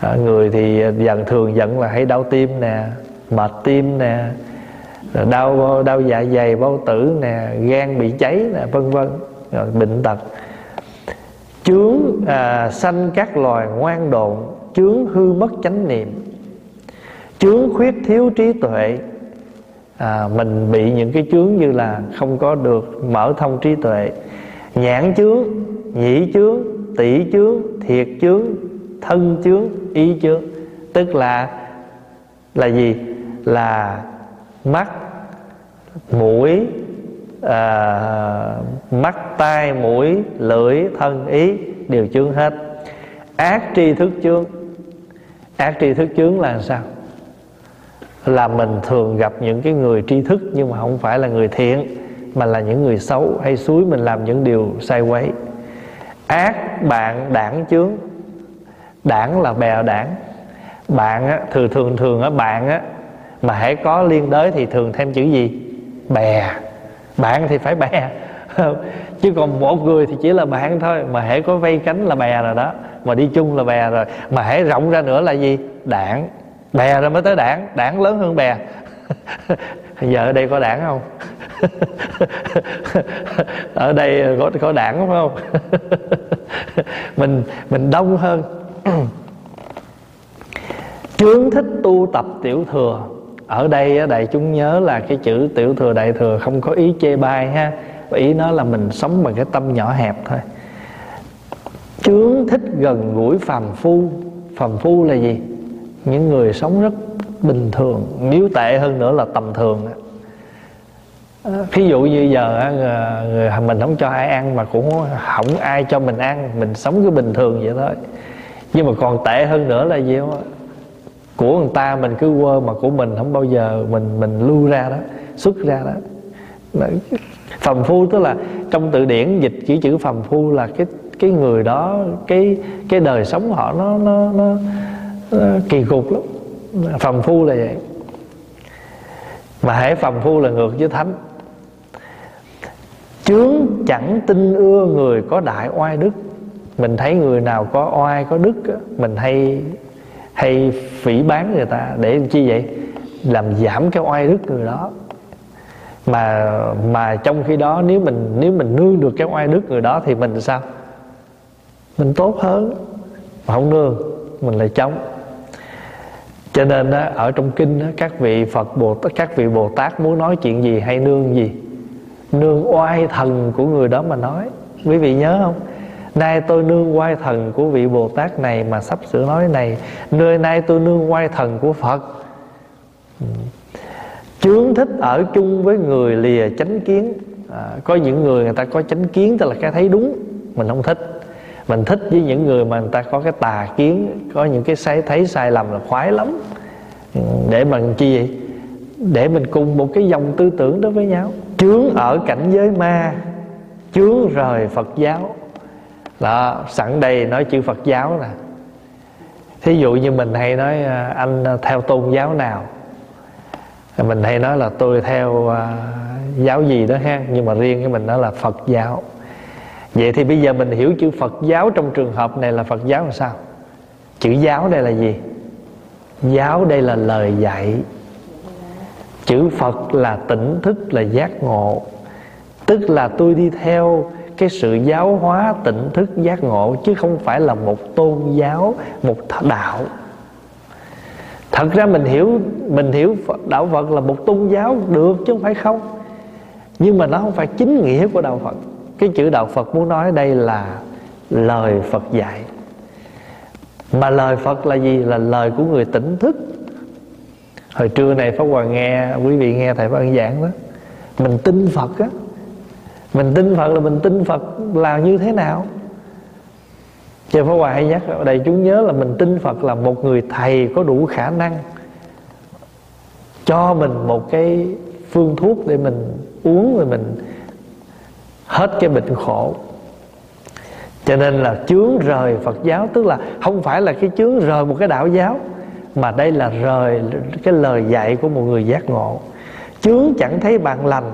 à, người thì dần thường giận là hay đau tim nè mệt tim nè đau đau dạ dày bao tử nè gan bị cháy nè vân vân rồi bệnh tật. Chướng à, sanh các loài ngoan độn chướng hư mất chánh niệm. Chướng khuyết thiếu trí tuệ à, mình bị những cái chướng như là không có được mở thông trí tuệ. Nhãn chướng nhĩ chướng tỷ chướng thiệt chướng thân chướng ý chướng. Tức là là gì? Là mắt mũi à, mắt tai mũi lưỡi thân ý đều chướng hết. Ác tri thức chướng. Ác tri thức chướng là sao? Là mình thường gặp những cái người tri thức nhưng mà không phải là người thiện mà là những người xấu hay suối mình làm những điều sai quấy. Ác bạn đảng chướng đảng là bè đảng. Bạn á, thường thường thường á bạn á mà hãy có liên đới thì thường thêm chữ gì? Bè. Bạn thì phải bè. [LAUGHS] Chứ còn một người thì chỉ là bạn thôi. Mà hãy có vây cánh là bè rồi đó. Mà đi chung là bè rồi. Mà hãy rộng ra nữa là gì? Đảng. Bè rồi mới tới đảng. Đảng lớn hơn bè. [LAUGHS] Giờ ở đây có đảng không? [LAUGHS] Ở đây có có đảng phải không? Mình mình đông hơn. [CLEARS THROAT] chướng thích tu tập tiểu thừa. Ở đây đại chúng nhớ là cái chữ tiểu thừa đại thừa không có ý chê bai ha. Ý nó là mình sống bằng cái tâm nhỏ hẹp thôi. Chướng thích gần gũi phàm phu. Phàm phu là gì? Những người sống rất bình thường nếu tệ hơn nữa là tầm thường. Ờ, Ví dụ như giờ người, mình không cho ai ăn mà cũng không ai cho mình ăn mình sống cứ bình thường vậy thôi nhưng mà còn tệ hơn nữa là gì không của người ta mình cứ quơ mà của mình không bao giờ mình mình lưu ra đó xuất ra đó. Phàm phu tức là trong từ điển dịch chỉ chữ phàm phu là cái cái người đó cái cái đời sống họ nó nó nó, nó kỳ cục lắm. Phàm phu là vậy. Mà hãy phàm phu là ngược với thánh. Chướng chẳng tin ưa người có đại oai đức mình thấy người nào có oai có đức mình hay hay phỉ bán người ta để chi vậy? Làm giảm cái oai đức người đó. Mà mà trong khi đó nếu mình nếu mình nương được cái oai đức người đó thì mình sao? Mình tốt hơn mà không nương mình lại chống. Cho nên đó, ở trong kinh đó, các vị phật bồ tát các vị bồ tát muốn nói chuyện gì hay nương gì? Nương oai thần của người đó mà nói. Quý vị nhớ không? Nay tôi nương quay thần của vị bồ tát này mà sắp sửa nói này. Nơi nay tôi nương quay thần của phật. Chướng thích ở chung với người lìa chánh kiến. À, có những người người ta có chánh kiến tức là cái thấy đúng mình không thích. Mình thích với những người mà người ta có cái tà kiến có những cái sai thấy sai lầm là khoái lắm. Để mình chi vậy? Để mình cùng một cái dòng tư tưởng đó với nhau. Chướng ở cảnh giới ma chướng rời phật giáo đó sẵn đây nói chữ phật giáo nè. Thí dụ như mình hay nói à, anh à, theo tôn giáo nào mình hay nói là tôi theo uh, giáo gì đó ha nhưng mà riêng cái mình nói là phật giáo. Vậy thì bây giờ mình hiểu chữ phật giáo trong trường hợp này là phật giáo là sao? Chữ giáo đây là gì? Giáo đây là lời dạy. Chữ phật là tỉnh thức là giác ngộ. Tức là tôi đi theo cái sự giáo hóa tỉnh thức giác ngộ, chứ không phải là một tôn giáo, một đạo. Thật ra mình hiểu mình hiểu đạo phật là một tôn giáo được chứ không phải không. Nhưng mà nó không phải chính nghĩa của đạo phật. Cái chữ đạo phật muốn nói đây là lời phật dạy. Mà lời phật là gì? Là lời của người tỉnh thức. Hồi trưa này pháp hòa nghe, quý vị nghe thầy pháp giảng đó, mình tin phật á mình tin phật là mình tin phật là như thế nào? Chứ Pháp Hòa hay nhắc ở đây chúng nhớ là mình tin Phật là một người thầy có đủ khả năng Cho mình một cái phương thuốc để mình uống rồi mình hết cái bệnh khổ. Cho nên là chướng rời Phật giáo, Tức là không phải là cái chướng rời một cái đạo giáo, Mà đây là rời cái lời dạy của một người giác ngộ. Chướng chẳng thấy bạn lành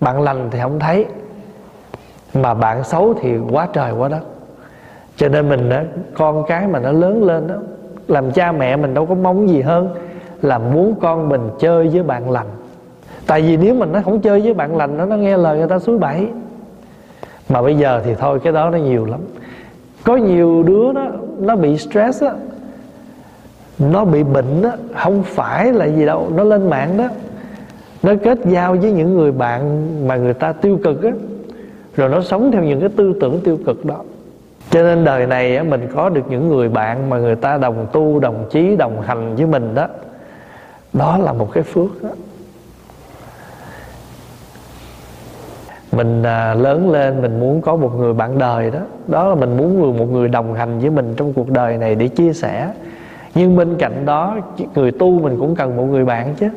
bạn lành thì không thấy Mà bạn xấu thì quá trời quá đất. Cho nên mình đó, con cái mà nó lớn lên đó làm cha mẹ mình đâu có mong gì hơn là muốn con mình chơi với bạn lành. Tại vì nếu mình nó không chơi với bạn lành nó nó nghe lời người ta suối bẫy mà bây giờ thì thôi cái đó nó nhiều lắm. Có nhiều đứa đó nó bị stress đó, nó bị bệnh á không phải là gì đâu nó lên mạng đó nó kết giao với những người bạn mà người ta tiêu cực á. Rồi nó sống theo những cái tư tưởng tiêu cực đó. Cho nên đời này á mình có được những người bạn mà người ta đồng tu đồng chí đồng hành với mình đó. Đó là một cái phước đó mình à, lớn lên mình muốn có một người bạn đời đó. Đó là mình muốn một người đồng hành với mình trong cuộc đời này để chia sẻ. Nhưng bên cạnh đó người tu mình cũng cần một người bạn chứ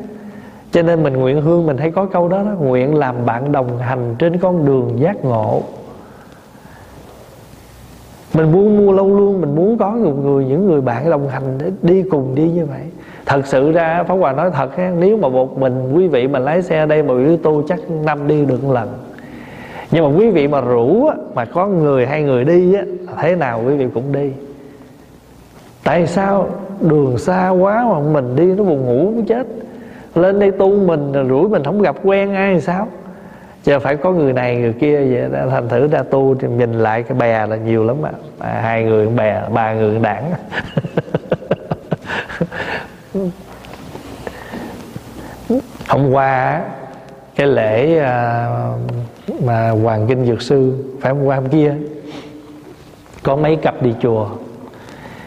cho nên mình nguyện hương mình thấy có câu đó, đó nguyện làm bạn đồng hành trên con đường giác ngộ. Mình muốn mua lâu luôn mình muốn có một người những người bạn đồng hành để đi cùng đi như vậy. Thật sự ra pháp hòa nói thật ha, nếu mà một mình quý vị mà lái xe đây mà đứa tu chắc năm đi được một lần. Nhưng mà quý vị mà rủ mà có người hay người đi thế nào quý vị cũng đi. Tại sao đường xa quá mà mình đi nó buồn ngủ cũng chết lên đây tu mình rủi mình không gặp quen ai thì sao? Chứ phải có người này người kia vậy đó thành thử ra tu thì nhìn lại cái bè là nhiều lắm à, hai người bè ba người đảng. [LAUGHS] Hôm qua cái lễ à, mà hoàng kinh dược sư phải hôm qua hôm kia có mấy cặp đi chùa.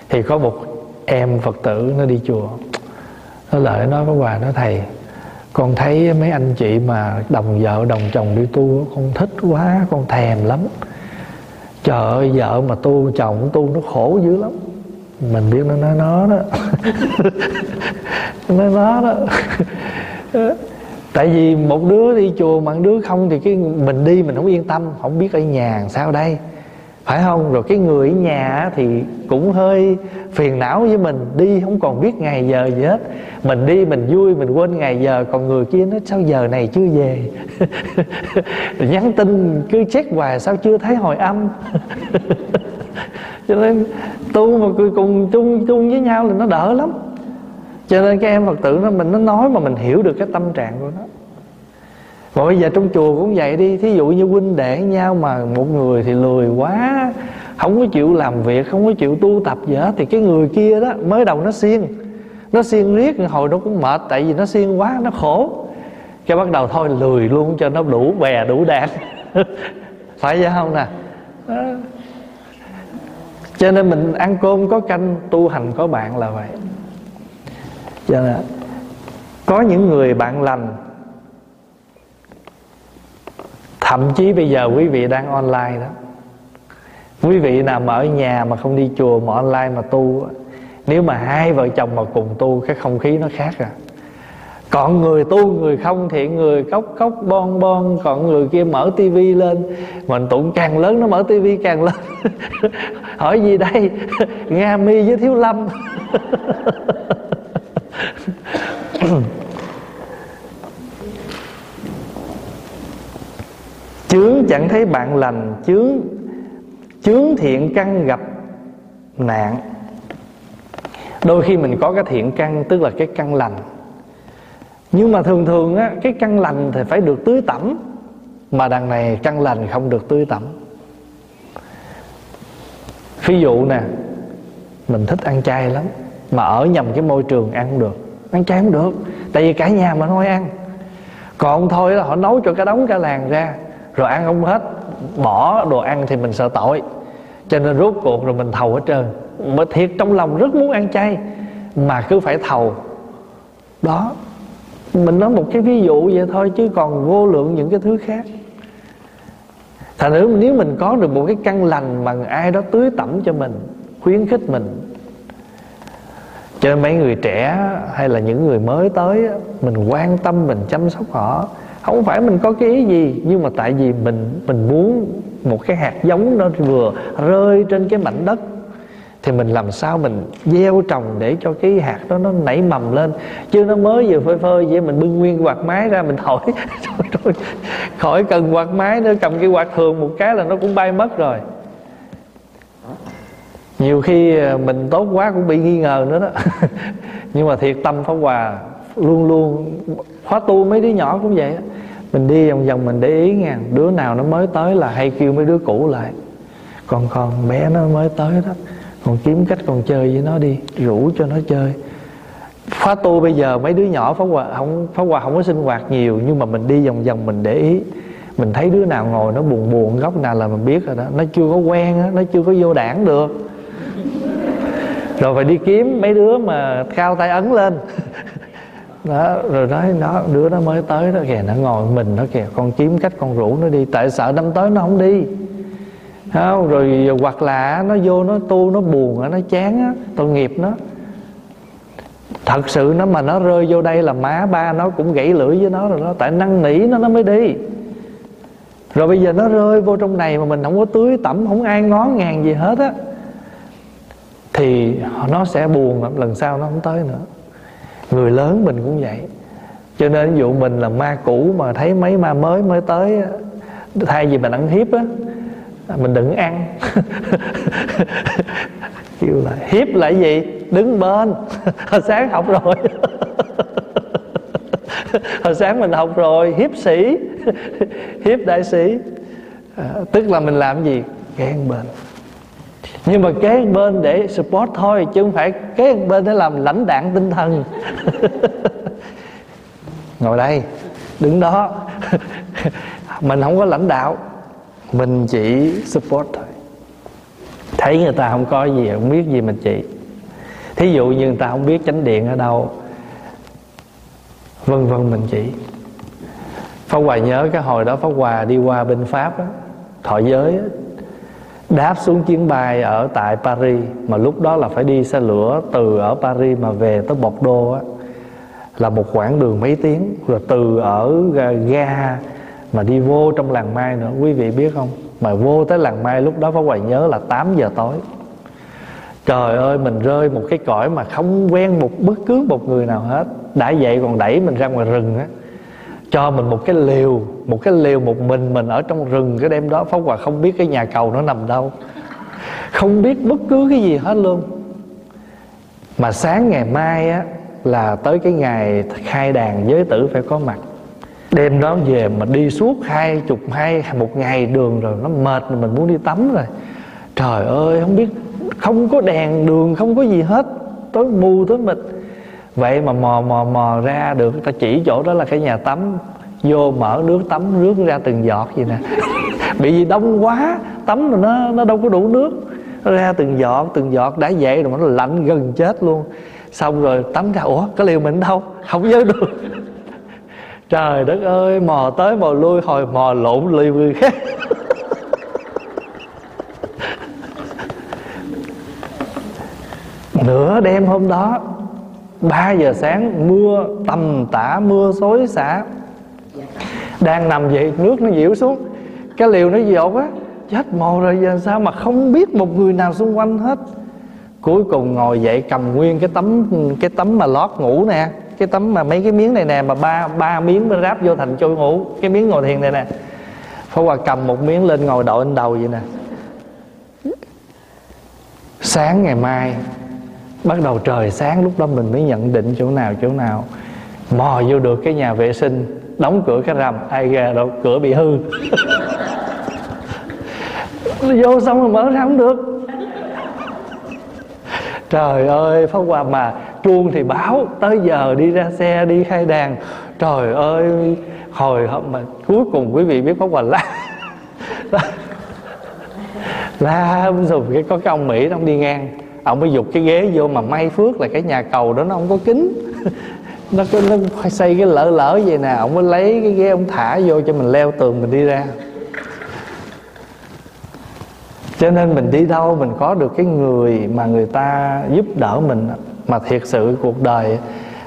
Thì có một em phật tử nó đi chùa nó lợi nói với hòa nó thầy. Con thấy mấy anh chị mà đồng vợ, đồng chồng đi tu, con thích quá, con thèm lắm. Trời ơi, vợ mà tu, chồng tu nó khổ dữ lắm. Mình biết nó nói nó đó. Nó nó đó. [LAUGHS] [LAUGHS] Tại vì một đứa đi chùa mà một đứa không thì cái mình đi mình không yên tâm, không biết ở nhà sao đây phải không? Rồi cái người ở nhà thì cũng hơi phiền não với mình. Đi không còn biết ngày giờ gì hết. Mình đi mình vui, mình quên ngày giờ. Còn người kia nó sao giờ này chưa về? [LAUGHS] Nhắn tin cứ check hoài, sao chưa thấy hồi âm? [LAUGHS] Cho nên tu mà cùng chung chung với nhau là nó đỡ lắm. Cho nên các em phật tử nó, mình, nó nói mà mình hiểu được cái tâm trạng của nó và bây giờ trong chùa cũng vậy đi, thí dụ như huynh đệ nhau mà một người thì lười quá, không có chịu làm việc, không có chịu tu tập gì hết, thì cái người kia đó, mới đầu nó xiên nó xiên riết, hồi nó cũng mệt, tại vì nó xiên quá, nó khổ. Cái bắt đầu thôi, lười luôn cho nó đủ bè, đủ đạn. [LAUGHS] Phải vậy không nè? Cho nên mình ăn cơm có canh, tu hành có bạn là vậy. Cho nên, có những người bạn lành thậm chí bây giờ quý vị đang online đó. Quý vị nào mà ở nhà mà không đi chùa mà online mà tu nếu mà hai vợ chồng mà cùng tu, cái không khí nó khác à. Còn người tu, người không thì người cốc cốc bon bon. Còn người kia mở tivi lên, mình tụng càng lớn nó mở tivi càng lớn. [LAUGHS] Hỏi gì đây? [LAUGHS] Nga mi với thiếu lâm. [LAUGHS] [COUGHS] chướng chẳng thấy bạn lành, chướng chướng thiện căn gặp nạn. Đôi khi mình có cái thiện căn, tức là cái căn lành. Nhưng mà thường thường á, cái căn lành thì phải được tưới tẩm, mà đằng này căn lành không được tưới tẩm. Ví dụ nè, mình thích ăn chay lắm, mà ở nhầm cái môi trường ăn không được. Ăn chay không được, tại vì cả nhà mà nói ăn. Còn thôi là họ nấu cho cả đống cả làng ra rồi ăn không hết, bỏ đồ ăn thì mình sợ tội. Cho nên rốt cuộc rồi mình thầu hết trơn. Mà thiệt trong lòng rất muốn ăn chay, mà cứ phải thầu. Đó, mình nói một cái ví dụ vậy thôi, chứ còn vô lượng những cái thứ khác. Thành nếu nếu mình có được một cái căn lành mà ai đó tưới tẩm cho mình, khuyến khích mình, cho nên mấy người trẻ hay là những người mới tới mình quan tâm, mình chăm sóc họ không phải mình có cái ý gì, nhưng mà tại vì mình mình muốn một cái hạt giống nó vừa rơi trên cái mảnh đất, thì mình làm sao mình gieo trồng để cho cái hạt đó nó nảy mầm lên. Chứ nó mới vừa phơi phơi vậy mình bưng nguyên quạt máy ra mình thổi. [LAUGHS] Khỏi cần quạt máy nữa, cầm cái quạt thường một cái là nó cũng bay mất rồi. Nhiều khi à, mình tốt quá cũng bị nghi ngờ nữa đó. [LAUGHS] Nhưng mà thiệt tâm pháp hòa luôn luôn khóa tu mấy đứa nhỏ cũng vậy mình đi vòng vòng, mình để ý nha đứa nào nó mới tới là hay kêu mấy đứa cũ lại. Còn con bé nó mới tới đó, còn kiếm cách còn chơi với nó đi, rủ cho nó chơi. Phá tu bây giờ mấy đứa nhỏ phá hòa, không phá hòa không có sinh hoạt nhiều, nhưng mà mình đi vòng vòng, mình để ý. Mình thấy đứa nào ngồi nó buồn buồn, góc nào là mình biết rồi đó. Nó chưa có quen á, nó chưa có vô đảng được. Rồi phải đi kiếm mấy đứa mà cao tay ấn lên đó, rồi nói nó, đứa nó mới tới đó kìa, nó ngồi mình nó kìa, con kiếm cách con rủ nó đi, tại sợ năm tới nó không đi. Không, rồi hoặc là nó vô nó tu, nó buồn nó chán á, tội nghiệp nó. Thật sự nó mà nó rơi vô đây là má ba nó cũng gãy lưỡi với nó rồi nó, tại năn nỉ nó nó mới đi. Rồi bây giờ nó rơi vô trong này mà mình không có tưới tẩm, không ai ngó ngàng gì hết á, thì nó sẽ buồn lần sau nó không tới nữa người lớn mình cũng vậy. Cho nên ví dụ mình là ma cũ mà thấy mấy ma mới mới tới thay vì mình ăn hiếp á mình đừng ăn. [LAUGHS] Kêu là hiếp là gì? Đứng bên. [LAUGHS] Hồi sáng học rồi. [LAUGHS] Hồi sáng mình học rồi hiếp sĩ. Hiếp đại sĩ. À, tức là mình làm gì? Ghen bệnh nhưng mà kế bên để support thôi chứ không phải kế bên để làm lãnh đạn tinh thần. [LAUGHS] Ngồi đây đứng đó. [LAUGHS] Mình không có lãnh đạo mình chỉ support thôi. Thấy người ta không có gì không biết gì mình chỉ. Thí dụ như người ta không biết chánh điện ở đâu vân vân mình chỉ. Pháp Hòa nhớ cái hồi đó Pháp Hòa đi qua bên Pháp đó thọ giới đó, đáp xuống chuyến bay ở tại Paris, mà lúc đó là phải đi xe lửa từ ở Paris mà về tới Bordeaux á. Là một quãng đường mấy tiếng, rồi từ ở ga mà đi vô trong làng mai nữa. Quý vị biết không? Mà vô tới làng mai lúc đó Pháp Hoài nhớ là 8 giờ tối. Trời ơi, mình rơi một cái cõi mà không quen một, bất cứ một người nào hết. Đã vậy còn đẩy mình ra ngoài rừng á. Cho mình một cái liều, Một cái liều một mình mình ở trong rừng cái đêm đó. Phóng Hòa không biết cái nhà cầu nó nằm đâu, Không biết bất cứ cái gì hết luôn. Mà sáng ngày mai á, Là tới cái ngày khai đàn giới tử phải có mặt. Đêm đó về mà đi suốt hai chục, hai, một ngày đường rồi, nó mệt rồi, mình muốn đi tắm rồi. Trời ơi, không biết, không có đèn đường, không có gì hết. Tối mù, tối mịt vậy mà mò mò mò ra được ta chỉ chỗ đó là cái nhà tắm, vô mở nước tắm, rước ra từng giọt gì nè. [LAUGHS] Bị gì đông quá, tắm rồi nó nó đâu có đủ nước. Nó ra từng giọt từng giọt, đã dậy rồi nó lạnh gần chết luôn. Xong rồi tắm ra, ủa cái liều mình đâu, không nhớ được. [LAUGHS] Trời đất ơi, mò tới mò lui, hồi mò lộn liều người khác. [LAUGHS] Nửa đêm hôm đó 3 giờ sáng, mưa tầm tã, mưa xối xả. Đang nằm vậy nước nó dịu xuống. Cái liều nó dột á, chết mồ rồi, giờ sao mà không biết một người nào xung quanh hết. Cuối cùng ngồi dậy cầm nguyên cái tấm cái tấm mà lót ngủ nè, cái tấm mà mấy cái miếng này nè, mà ba ba miếng mới ráp vô thành chôi ngủ, cái miếng ngồi thiền này nè. Phó Hòa cầm một miếng lên ngồi đội lên đầu vậy nè. Sáng ngày mai Bắt đầu trời sáng lúc đó mình mới nhận định chỗ nào chỗ nào Mò vô được cái nhà vệ sinh Đóng cửa cái rầm Ai ra đâu cửa bị hư Vô xong rồi mở ra không được Trời ơi Pháp Hòa mà chuông thì báo Tới giờ đi ra xe đi khai đàn Trời ơi Hồi mà cuối cùng quý vị biết Pháp Hòa la La rồi cái có cái ông Mỹ ông đi ngang Ông mới dục cái ghế vô mà may phước là cái nhà cầu đó nó không có kính [LAUGHS] nó cứ, nó xây cái lỡ lỡ vậy nè. Ông mới lấy cái ghế ông thả vô cho mình leo tường mình đi ra. Cho nên mình đi đâu mình có được cái người mà người ta giúp đỡ mình. Mà thiệt sự cuộc đời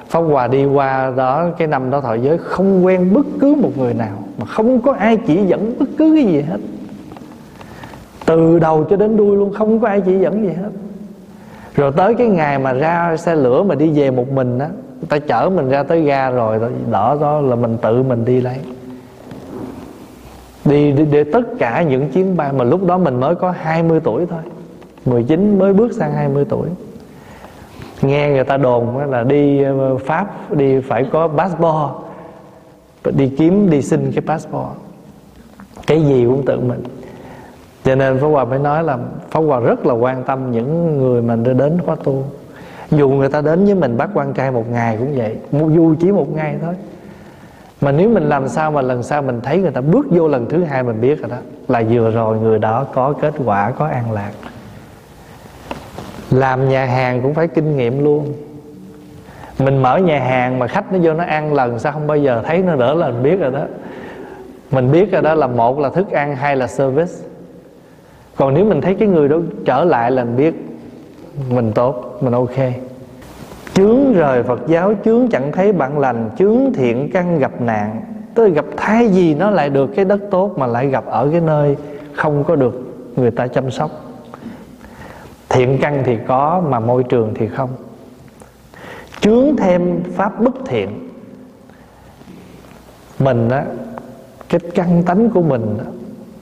Pháp Hòa đi qua đó, cái năm đó thọ giới không quen bất cứ một người nào. Mà không có ai chỉ dẫn bất cứ cái gì hết. Từ đầu cho đến đuôi luôn không có ai chỉ dẫn gì hết rồi tới cái ngày mà ra xe lửa mà đi về một mình á người ta chở mình ra tới ga rồi đỡ đó là mình tự mình đi lấy. Đi để tất cả những chuyến bay mà lúc đó mình mới có 20 tuổi thôi. 19 mới bước sang 20 tuổi. Nghe người ta đồn là đi ờ, Pháp, đi phải có passport. Đi kiếm, đi xin cái passport. Cái gì cũng tự mình cho nên Pháp Hòa mới nói là Pháp Hòa rất là quan tâm những người mà đến khóa tu. Dù người ta đến với mình bắt quan trai một ngày cũng vậy dù chỉ một ngày thôi. Mà nếu mình làm sao mà lần sau mình thấy người ta bước vô lần thứ hai mình biết rồi đó, là vừa rồi người đó có kết quả, có an lạc. Làm nhà hàng cũng phải kinh nghiệm luôn. Mình mở nhà hàng mà khách nó vô nó ăn lần, sao không bao giờ thấy nó đỡ là mình biết rồi đó. Mình biết rồi đó là một là thức ăn, hai là service còn nếu mình thấy cái người đó trở lại là mình biết mình tốt mình ok. Chướng rời Phật giáo chướng chẳng thấy bạn lành chướng thiện căn gặp nạn. Tôi gặp thái gì nó lại được cái đất tốt mà lại gặp ở cái nơi không có được người ta chăm sóc. Thiện căn thì có mà môi trường thì không. Chướng thêm pháp bất thiện. Mình á cái căn tánh của mình á,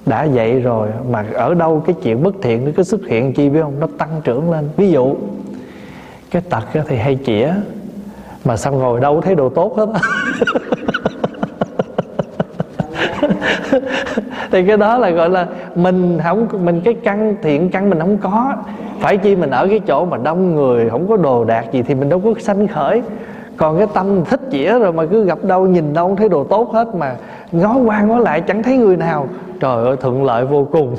đã vậy rồi, mà ở đâu cái chuyện bất thiện nó cứ xuất hiện chi biết không? Nó tăng trưởng lên. Ví dụ, cái tật thì hay chĩa mà xong ngồi đâu thấy đồ tốt hết [LAUGHS] thì cái đó là gọi là mình không, mình cái căn, thiện căn mình không có. Phải chi mình ở cái chỗ mà đông người, không có đồ đạc gì thì mình đâu có sanh khởi. Còn cái tâm thích chĩa rồi mà cứ gặp đâu, nhìn đâu thấy đồ tốt hết mà ngó qua ngó lại chẳng thấy người nào. Trời ơi thuận lợi vô cùng.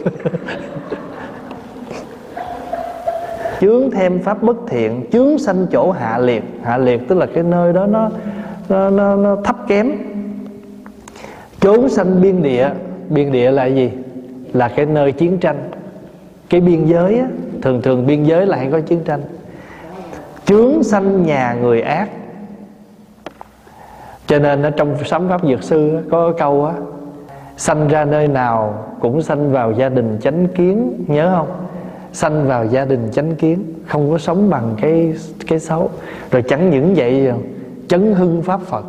Chướng thêm pháp bất thiện chướng sanh chỗ hạ liệt. Hạ liệt tức là cái nơi đó nó nó, nó, nó thấp kém. Chốn sanh biên địa. Biên địa là gì? Là cái nơi chiến tranh. Cái biên giới á, thường thường biên giới là hay có chiến tranh. Chướng sanh nhà người ác cho nên ở trong sấm pháp dược sư có câu á, sanh ra nơi nào cũng sanh vào gia đình chánh kiến nhớ không? Sanh vào gia đình chánh kiến, không có sống bằng cái cái xấu. Rồi chẳng những vậy, chấn hưng pháp phật,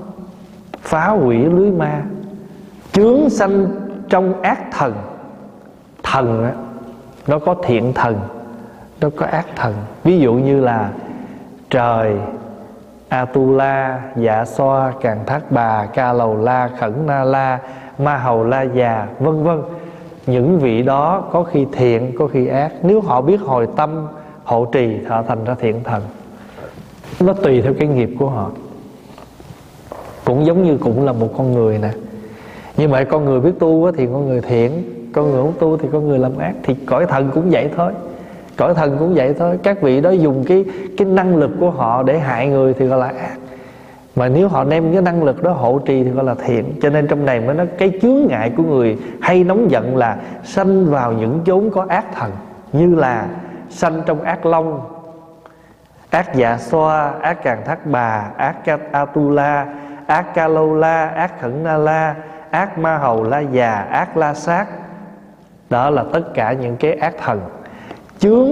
phá hủy lưới ma, chướng sanh trong ác thần. Thần á, nó có thiện thần, nó có ác thần. Ví dụ như là trời Atula, Dạ Xoa, Càng Thác Bà, Ca Lầu La, Khẩn Na La, Ma Hầu La Già, vân vân. Những vị đó có khi thiện, có khi ác. Nếu họ biết hồi tâm, hộ trì, họ thành ra thiện thần. nó tùy theo cái nghiệp của họ cũng giống như cũng là một con người nè nhưng mà con người biết tu thì con người thiện con người không tu thì con người làm ác thì cõi thần cũng vậy thôi cõi thần cũng vậy thôi. Các vị đó dùng cái cái năng lực của họ để hại người thì gọi là ác. Mà nếu họ đem cái năng lực đó hộ trì thì gọi là thiện. Cho nên trong này mới nói cái chướng ngại của người hay nóng giận là sanh vào những chốn có ác thần, như là sanh trong ác long, ác dạ xoa, ác càng thác bà, ác atula ác ca lâu la, ác khẩn na la, ác ma hầu la già, ác la sát. Đó là tất cả những cái ác thần chướng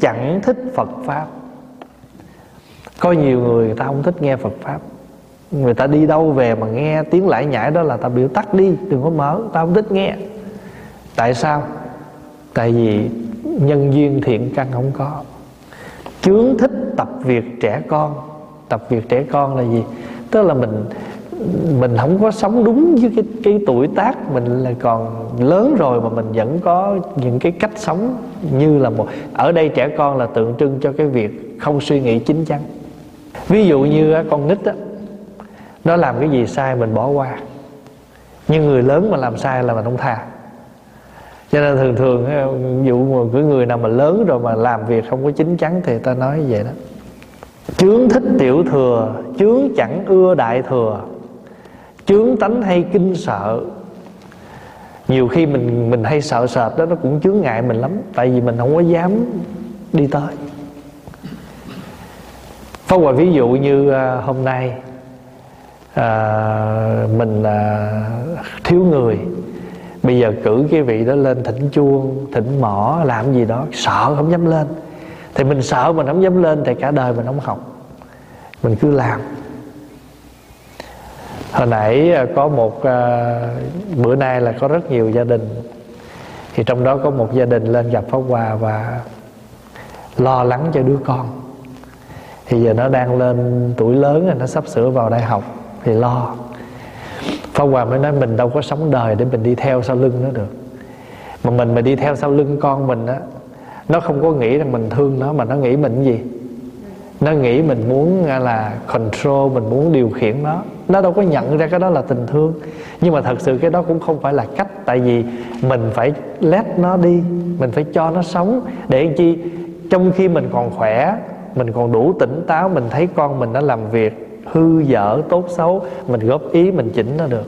chẳng thích phật pháp. Có nhiều người người ta không thích nghe phật pháp. Người ta đi đâu về mà nghe tiếng lải nhải đó là ta biểu tắt đi, đừng có mở, ta không thích nghe. Tại sao? Tại vì nhân duyên thiện căn không có. Chướng thích tập việc trẻ con. Tập việc trẻ con là gì? Tức là mình mình không có sống đúng với cái cái tuổi tác mình là còn lớn rồi mà mình vẫn có những cái cách sống như là một, ở đây trẻ con là tượng trưng cho cái việc không suy nghĩ chính chắn. Ví dụ như con nít á, nó làm cái gì sai mình bỏ qua. Nhưng người lớn mà làm sai là mình không tha. Cho nên thường thường ví dụ cái người nào mà lớn rồi mà làm việc không có chính chắn thì ta nói vậy đó. Chướng thích tiểu thừa, chướng chẳng ưa đại thừa chướng tánh hay kinh sợ. Nhiều khi mình mình hay sợ sệt đó nó cũng chướng ngại mình lắm tại vì mình không có dám đi tới. Pháp Hòa ví dụ như à, hôm nay à, mình à, thiếu người. Bây giờ cử cái vị đó lên thỉnh chuông thỉnh mỏ làm gì đó sợ không dám lên. Thì mình sợ mình không dám lên thì cả đời mình không học. Mình cứ làm hồi nãy à, có một à, bữa nay là có rất nhiều gia đình. Thì trong đó có một gia đình lên gặp pháp hòa và lo lắng cho đứa con. Thì giờ nó đang lên tuổi lớn rồi nó sắp sửa vào đại học thì lo. Pháp hòa mới nói mình đâu có sống đời để mình đi theo sau lưng nó được. Mà mình mà đi theo sau lưng con mình á nó không có nghĩ rằng mình thương nó mà nó nghĩ mình gì nó nghĩ mình muốn à, là control, mình muốn điều khiển nó. Nó đâu có nhận ra cái đó là tình thương. Nhưng mà thật sự cái đó cũng không phải là cách. Tại vì mình phải let nó đi. Mình phải cho nó sống. Để chi? Trong khi mình còn khỏe, mình còn đủ tỉnh táo, mình thấy con mình nó làm việc hư dở, tốt xấu, mình góp ý, mình chỉnh nó được.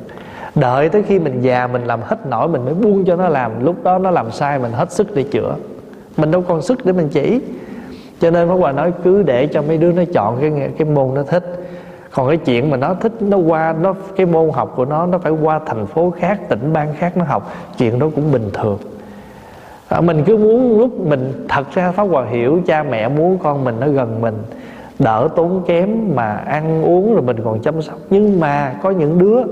Đợi tới khi mình già, mình làm hết nổi mình mới buông cho nó làm. Lúc đó nó làm sai, mình hết sức để chữa. Mình đâu còn sức để mình chỉ cho nên Pháp Hòa nói cứ để cho mấy đứa nó chọn cái cái môn nó thích. Còn cái chuyện mà nó thích nó qua nó cái môn học của nó nó phải qua thành phố khác tỉnh bang khác nó học chuyện đó cũng bình thường. À, mình cứ muốn lúc mình thật ra pháp hòa hiểu cha mẹ muốn con mình nó gần mình đỡ tốn kém mà ăn uống rồi mình còn chăm sóc. Nhưng mà có những đứa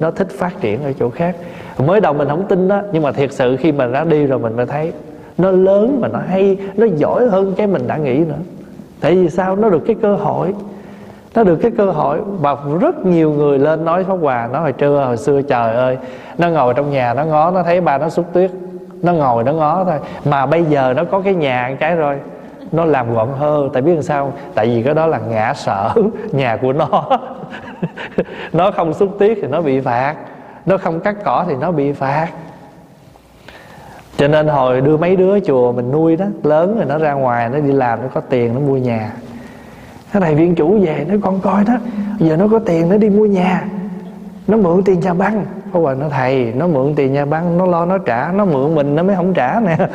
nó thích phát triển ở chỗ khác. Mới đầu mình không tin đó nhưng mà thiệt sự khi mà ra đi rồi mình mới thấy nó lớn mà nó hay, nó giỏi hơn cái mình đã nghĩ nữa. Tại vì sao? Nó được cái cơ hội. Nó được cái cơ hội và rất nhiều người lên nói pháp hòa nó hồi trưa, hồi xưa, trời ơi, nó ngồi trong nhà, nó ngó, nó thấy ba nó xúc tuyết. Nó ngồi, nó ngó thôi. Mà bây giờ nó có cái nhà cái rồi, nó làm gọn hơn tại biết làm sao tại vì cái đó là ngã sở [LAUGHS] nhà của nó. [LAUGHS] Nó không xúc tuyết thì nó bị phạt. Nó không cắt cỏ thì nó bị phạt cho nên hồi đưa mấy đứa chùa mình nuôi đó, lớn rồi nó ra ngoài, nó đi làm, nó có tiền, nó mua nhà. Cái này viên chủ về, nó con coi đó, giờ nó có tiền, nó đi mua nhà. Nó mượn tiền nhà băng. Có bà nó thầy, nó mượn tiền nhà băng, nó lo nó trả, nó mượn mình, nó mới không trả nè. [LAUGHS]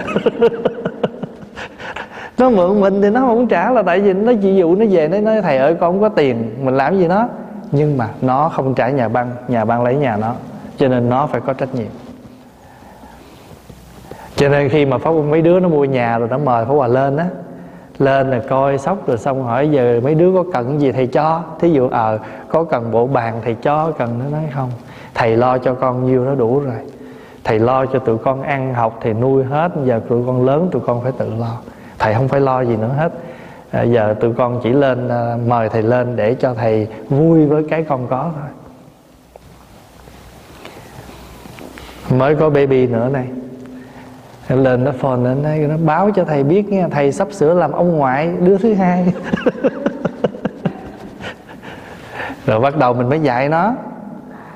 Nó mượn mình thì nó không trả là tại vì nó chỉ dụ nó về, nó nói, thầy ơi, con không có tiền, mình làm gì nó? Nhưng mà nó không trả nhà băng nhà băng lấy nhà nó. Cho nên nó phải có trách nhiệm cho nên khi mà pháp mấy đứa nó mua nhà rồi nó mời pháp hòa lên á lên là coi sóc rồi xong hỏi giờ mấy đứa có cần gì thầy cho? Thí dụ ờ à, có cần bộ bàn thầy cho cần? Nó nói không thầy lo cho con nhiêu nó đủ rồi. Thầy lo cho tụi con ăn học thì nuôi hết giờ tụi con lớn tụi con phải tự lo. Thầy không phải lo gì nữa hết. À, giờ tụi con chỉ lên à, mời thầy lên để cho thầy vui với cái con có thôi. Mới có baby nữa này lên nó phone lên nó, nó báo cho thầy biết nha thầy sắp sửa làm ông ngoại đứa thứ hai. [LAUGHS] Rồi bắt đầu mình mới dạy nó.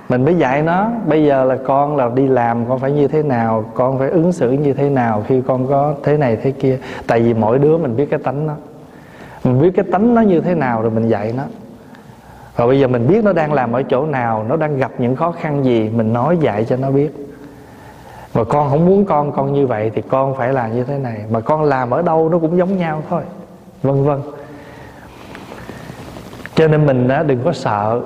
Mình mới dạy nó bây giờ là con là đi làm con phải như thế nào con phải ứng xử như thế nào khi con có thế này thế kia. Tại vì mỗi đứa mình biết cái tánh nó. Mình biết cái tánh nó như thế nào rồi mình dạy nó. Và bây giờ mình biết nó đang làm ở chỗ nào nó đang gặp những khó khăn gì mình nói dạy cho nó biết mà con không muốn con con như vậy thì con phải làm như thế này. Mà con làm ở đâu nó cũng giống nhau thôi. Vân vân. Cho nên mình á, đừng có sợ.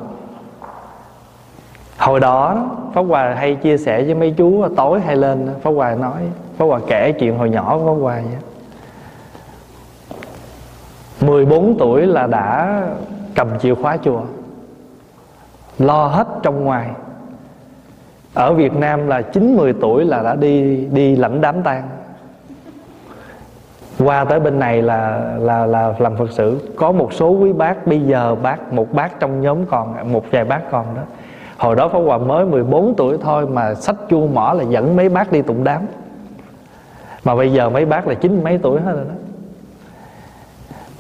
Hồi đó pháp hòa hay chia sẻ với mấy chú tối hay lên pháp hòa nói pháp hòa kể chuyện hồi nhỏ của pháp hòa vậy 14 tuổi là đã cầm chìa khóa chùa. Lo hết trong ngoài ở Việt Nam là 9 10 tuổi là đã đi đi lãnh đám tang. Qua tới bên này là là là làm Phật sự. Có một số quý bác, bây giờ bác, một bác trong nhóm còn, một vài bác còn đó. Hồi đó Pháp Hòa mới 14 tuổi thôi mà sách chuông mỏ là dẫn mấy bác đi tụng đám. Mà bây giờ mấy bác là chín mấy tuổi hết rồi đó.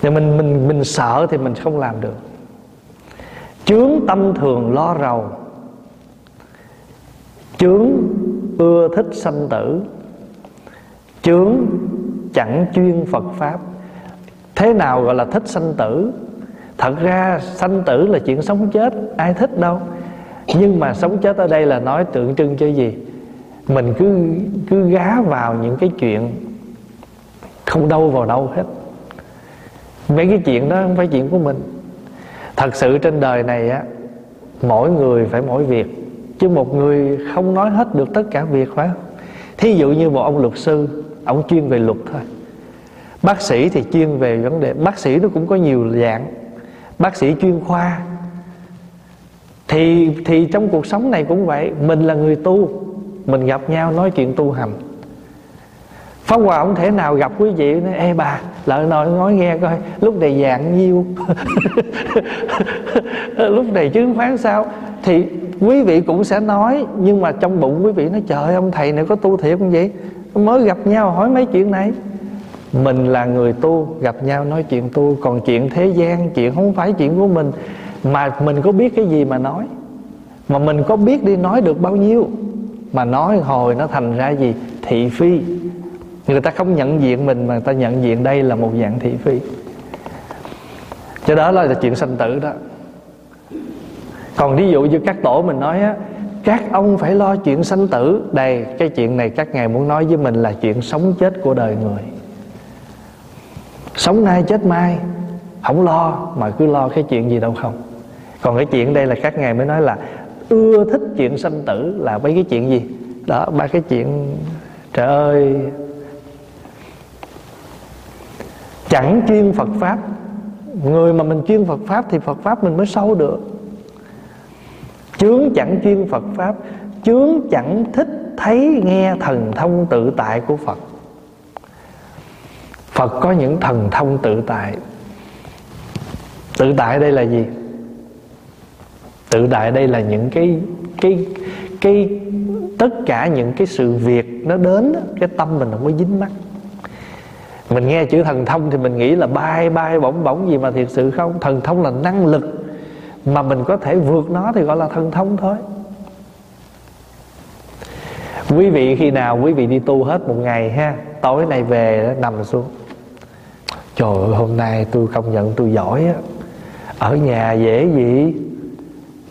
Thì mình mình mình sợ thì mình không làm được. Chướng tâm thường lo rầu chướng ưa thích sanh tử. Chướng chẳng chuyên phật pháp. Thế nào gọi là thích sanh tử? Thật ra sanh tử là chuyện sống chết, ai thích đâu. Nhưng mà sống chết ở đây là nói tượng trưng cho gì? Mình cứ cứ gá vào những cái chuyện không đâu vào đâu hết. Mấy cái chuyện đó không phải chuyện của mình. Thật sự trên đời này á, mỗi người phải mỗi việc chứ một người không nói hết được tất cả việc phải không? Thí dụ như một ông luật sư, ông chuyên về luật thôi. Bác sĩ thì chuyên về vấn đề, bác sĩ nó cũng có nhiều dạng. Bác sĩ chuyên khoa. Thì thì trong cuộc sống này cũng vậy, mình là người tu, mình gặp nhau nói chuyện tu hành. Pháp Hòa không thể nào gặp quý vị nói, Ê bà lợi nội nói nghe coi, Lúc này dạng nhiêu [LAUGHS] Lúc này chứng khoán sao. Thì quý vị cũng sẽ nói, Nhưng mà trong bụng quý vị nói, Trời ông thầy này có tu thiệt không vậy? Mới gặp nhau hỏi mấy chuyện này. Mình là người tu, Gặp nhau nói chuyện tu, Còn chuyện thế gian, Chuyện không phải chuyện của mình. Mà mình có biết cái gì mà nói? Mà mình có biết đi nói được bao nhiêu? Mà nói hồi nó thành ra gì? Thị phi. Người ta không nhận diện mình, mà người ta nhận diện đây là một dạng thị phi. Cho đó là chuyện sanh tử đó còn ví dụ như các tổ mình nói á, các ông phải lo chuyện sanh tử. Đây, cái chuyện này các ngài muốn nói với mình là chuyện sống chết của đời người. Sống nay chết mai, không lo, mà cứ lo cái chuyện gì đâu không. Còn cái chuyện đây là các ngài mới nói là ưa thích chuyện sanh tử là mấy cái chuyện gì? Đó, ba cái chuyện, trời ơi, chẳng chuyên Phật pháp. Người mà mình chuyên Phật pháp thì Phật pháp mình mới sâu được chướng chẳng chuyên Phật pháp, chướng chẳng thích thấy nghe thần thông tự tại của Phật. Phật có những thần thông tự tại. Tự tại đây là gì? Tự tại đây là những cái cái cái, tất cả những cái sự việc nó đến cái tâm mình không có dính mắc. Mình nghe chữ thần thông thì mình nghĩ là bay bay bổng bổng gì mà thiệt sự không? Thần thông là năng lực mà mình có thể vượt nó thì gọi là thần thông thôi. Quý vị khi nào quý vị đi tu hết một ngày ha, tối nay về nằm xuống. Trời ơi, hôm nay tôi công nhận tôi giỏi á. Ở nhà dễ gì?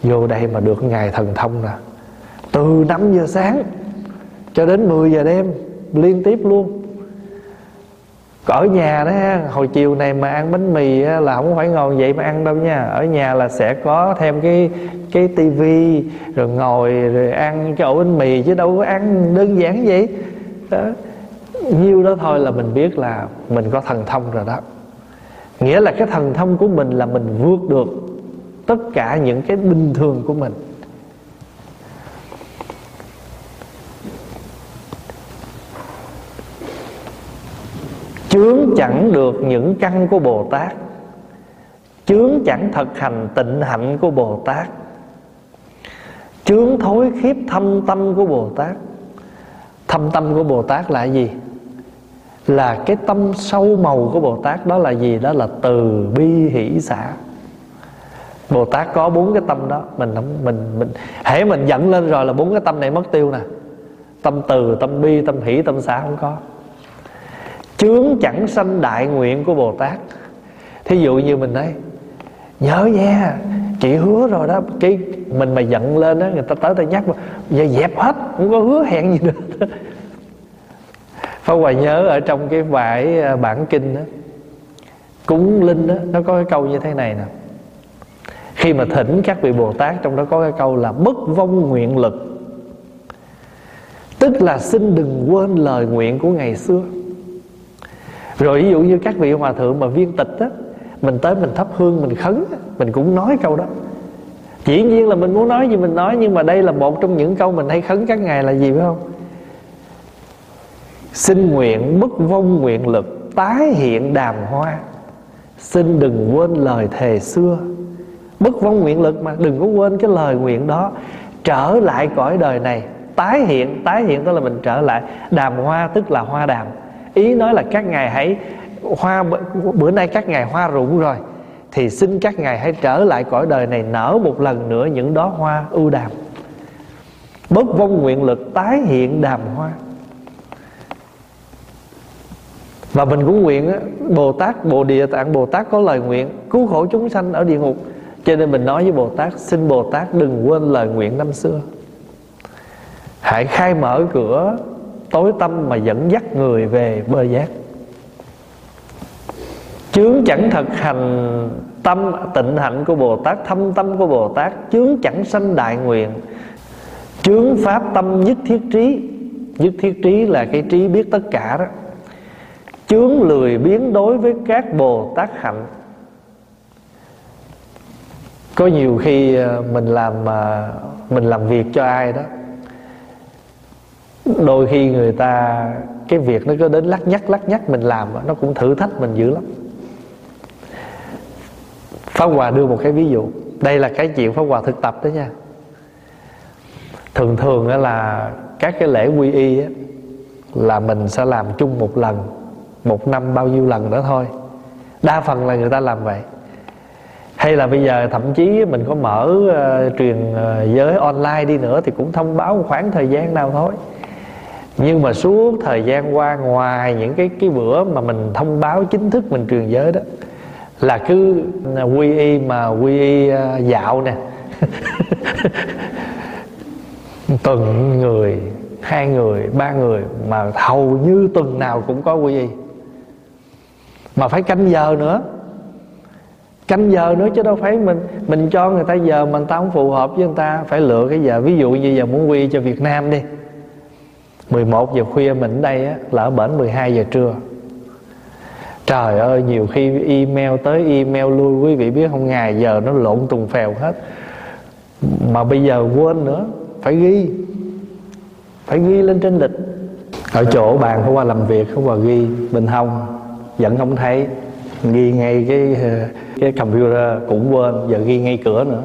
Vô đây mà được ngày thần thông nè. Từ 5 giờ sáng cho đến 10 giờ đêm, liên tiếp luôn ở nhà đó, hồi chiều này mà ăn bánh mì là không phải ngồi vậy mà ăn đâu nha. Ở nhà là sẽ có thêm cái cái tivi, rồi ngồi, rồi ăn cái ổ bánh mì chứ đâu có ăn đơn giản vậy. Đó. Nhiêu đó thôi là mình biết là mình có thần thông rồi đó. Nghĩa là cái thần thông của mình là mình vượt được tất cả những cái bình thường của mình. Chướng chẳng được những căn của bồ tát. Chướng chẳng thực hành tịnh hạnh của bồ tát. Chướng thối khiếp thâm tâm của bồ tát. Thâm tâm của bồ tát là gì? Là cái tâm sâu màu của bồ tát, đó là gì? Đó là từ bi hỷ xã bồ tát có bốn cái tâm đó. Mình không, mình mình, hễ mình giận lên rồi là bốn cái tâm này mất tiêu nè. Tâm từ, tâm bi, tâm hỷ, tâm xã không có chướng chẳng sanh đại nguyện của bồ tát. Thí dụ như mình nói, nhớ nha, chị hứa rồi đó. Cái mình mà giận lên đó, người ta tới ta nhắc mà giờ dẹp hết, không có hứa hẹn gì nữa. Pháp Hòa nhớ ở trong cái vải à, bản kinh đó, Cúng linh đó, Nó có cái câu như thế này nè. Khi mà thỉnh các vị Bồ Tát, Trong đó có cái câu là bất vong nguyện lực. Tức là xin đừng quên lời nguyện của ngày xưa. Rồi ví dụ như các vị hòa thượng mà viên tịch á, Mình tới mình thắp hương, mình khấn Mình cũng nói câu đó. Dĩ nhiên là mình muốn nói gì mình nói, Nhưng mà đây là một trong những câu mình hay khấn các ngày là gì phải không? Xin nguyện bất vong nguyện lực Tái hiện đàm hoa. Xin đừng quên lời thề xưa. Bất vong nguyện lực mà, Đừng có quên cái lời nguyện đó. Trở lại cõi đời này, Tái hiện Tái hiện tức là mình trở lại. Đàm hoa tức là hoa đàm. Ý nói là các ngài hãy hoa Bữa nay các ngài hoa rụng rồi, Thì xin các ngài hãy trở lại cõi đời này Nở một lần nữa những đó hoa ưu đàm. Bớt vong nguyện lực tái hiện đàm hoa. Và mình cũng nguyện Bồ Tát, Bồ Địa Tạng, Bồ Tát có lời nguyện Cứu khổ chúng sanh ở địa ngục. Cho nên mình nói với Bồ Tát, Xin Bồ Tát đừng quên lời nguyện năm xưa. Hãy khai mở cửa tối tâm mà dẫn dắt người về bơ giác. Chướng chẳng thực hành tâm, tịnh hạnh của Bồ Tát, Thâm tâm của Bồ Tát, Chướng chẳng sanh đại nguyện. Chướng pháp tâm nhất thiết trí, Nhất thiết trí là cái trí biết tất cả đó. Chướng lười biến đối với các bồ tát hạnh. Có nhiều khi ờ, mình làm ờ, mình làm việc cho ai đó đôi khi người ta cái việc nó cứ đến lắc nhắc lắc nhắc mình làm nó cũng thử thách mình dữ lắm. Pháp Hòa đưa một cái ví dụ. Đây là cái chuyện Pháp Hòa thực tập đó nha. Thường thường là các cái lễ quy y Là mình sẽ làm chung một lần một năm bao nhiêu lần nữa thôi. Đa phần là người ta làm vậy. Hay là bây giờ thậm chí mình có mở uh, truyền uh, giới online đi nữa thì cũng thông báo một khoảng thời gian nào thôi nhưng mà suốt thời gian qua, ngoài những cái cái bữa mà mình thông báo chính thức mình truyền giới đó, là cứ à, quy y mà quy y à, dạo nè. [LAUGHS] Từng người, hai người, ba người mà hầu như tuần nào cũng có quy y. Mà phải canh giờ nữa. Canh giờ nữa chứ đâu phải mình mình cho người ta giờ mà người ta không phù hợp với người ta, phải lựa cái giờ. Ví dụ như giờ muốn quy cho Việt Nam đi. 11 giờ khuya mình ở đây á, là ở bển 12 giờ trưa. Trời ơi nhiều khi email tới email lui Quý vị biết không? Ngày giờ nó lộn tùng phèo hết. Mà bây giờ quên nữa Phải ghi. Phải ghi lên trên lịch. Ở chỗ bàn không qua làm việc không qua ghi. Bình không vẫn không thấy. Ghi ngay cái cái computer cũng quên giờ ghi ngay cửa nữa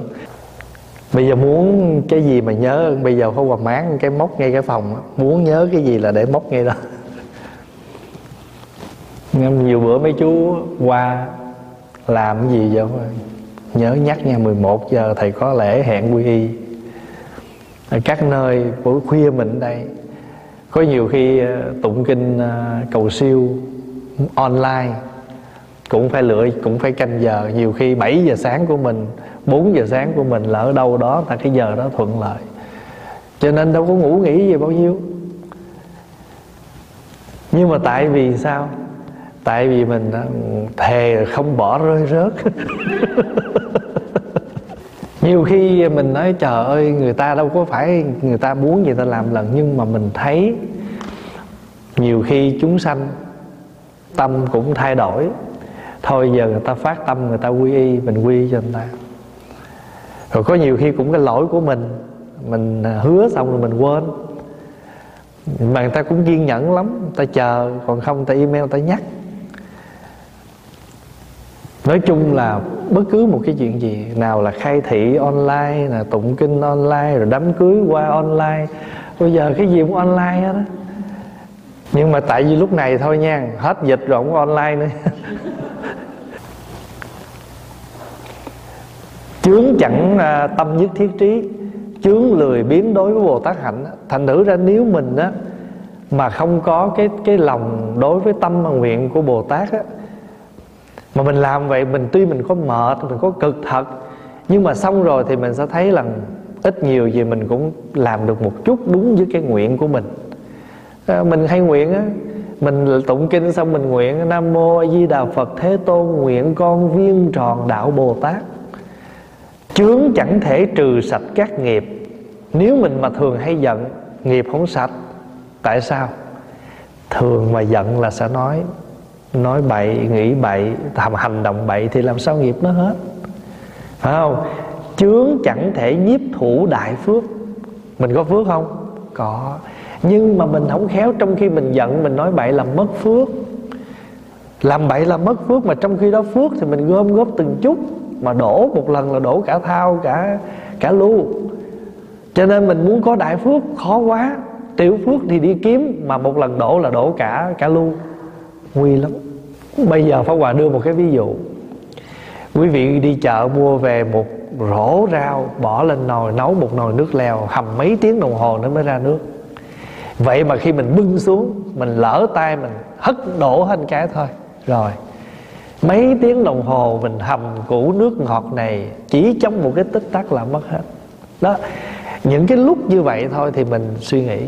bây giờ muốn cái gì mà nhớ, bây giờ có quà máng cái móc ngay cái phòng muốn nhớ cái gì là để móc ngay đó. Nhiều bữa mấy chú qua làm cái gì vậy? Nhớ nhắc nha 11 giờ thầy có lễ hẹn quy y. Ở các nơi, buổi khuya mình đây. Có nhiều khi ờ, tụng kinh ờ, cầu siêu online. Cũng phải lựa, cũng phải canh giờ. Nhiều khi 7 giờ sáng của mình 4 giờ sáng của mình là ở đâu đó tại cái giờ đó thuận lợi. Cho nên đâu có ngủ nghỉ gì bao nhiêu. Nhưng mà tại vì sao? Tại vì mình à, thề không bỏ rơi rớt. [LAUGHS] Nhiều khi mình nói, trời ơi, người ta đâu có phải người ta muốn gì ta làm lần. Nhưng mà mình thấy nhiều khi chúng sanh tâm cũng thay đổi. Thôi giờ người ta phát tâm, người ta quy y, mình quy cho người ta rồi có nhiều khi cũng cái lỗi của mình mình hứa xong rồi mình quên. Mà người ta cũng kiên nhẫn lắm, người ta chờ, còn không người ta email, người ta nhắc. Nói chung là bất cứ một cái chuyện gì, nào là khai thị online là tụng kinh online, rồi đám cưới qua online, bây giờ cái gì cũng online hết á. Nhưng mà tại vì lúc này thôi nha, hết dịch rồi cũng online nữa. [LAUGHS] chướng chẳng à, tâm nhất thiết trí chướng lười biến đối với bồ tát hạnh thành thử ra nếu mình á mà không có cái cái lòng đối với tâm và nguyện của bồ tát á mà mình làm vậy mình tuy mình có mệt mình có cực thật nhưng mà xong rồi thì mình sẽ thấy là ít nhiều gì mình cũng làm được một chút đúng với cái nguyện của mình. À, mình hay nguyện á mình tụng kinh xong mình nguyện nam mô a di đà phật thế tôn nguyện con viên tròn đạo bồ tát chướng chẳng thể trừ sạch các nghiệp. Nếu mình mà thường hay giận, nghiệp không sạch, tại sao? Thường mà giận là sẽ nói nói bậy, nghĩ bậy làm hành động bậy thì làm sao nghiệp nó hết? Phải không? Chướng chẳng thể nhiếp thủ đại phước. Mình có phước không? Có. Nhưng mà mình không khéo trong khi mình giận, mình nói bậy làm mất phước. Làm bậy là mất phước mà trong khi đó phước thì mình gom góp từng chút mà đổ một lần là đổ cả thao cả cả lu cho nên mình muốn có đại phước, khó quá. Tiểu phước thì đi kiếm, mà một lần đổ là đổ cả cả lu nguy lắm. Bây giờ pháp hòa đưa một cái ví dụ. Quý vị đi chợ mua về một rổ rau, bỏ lên nồi, nấu một nồi nước lèo, hầm mấy tiếng đồng hồ nó mới ra nước. Vậy mà khi mình bưng xuống, mình lỡ tay mình, hất đổ hết cái thôi. Rồi mấy tiếng đồng hồ mình hầm củ nước ngọt này chỉ trong một cái tích tắc là mất hết. Đó, những cái lúc như vậy thôi thì mình suy nghĩ.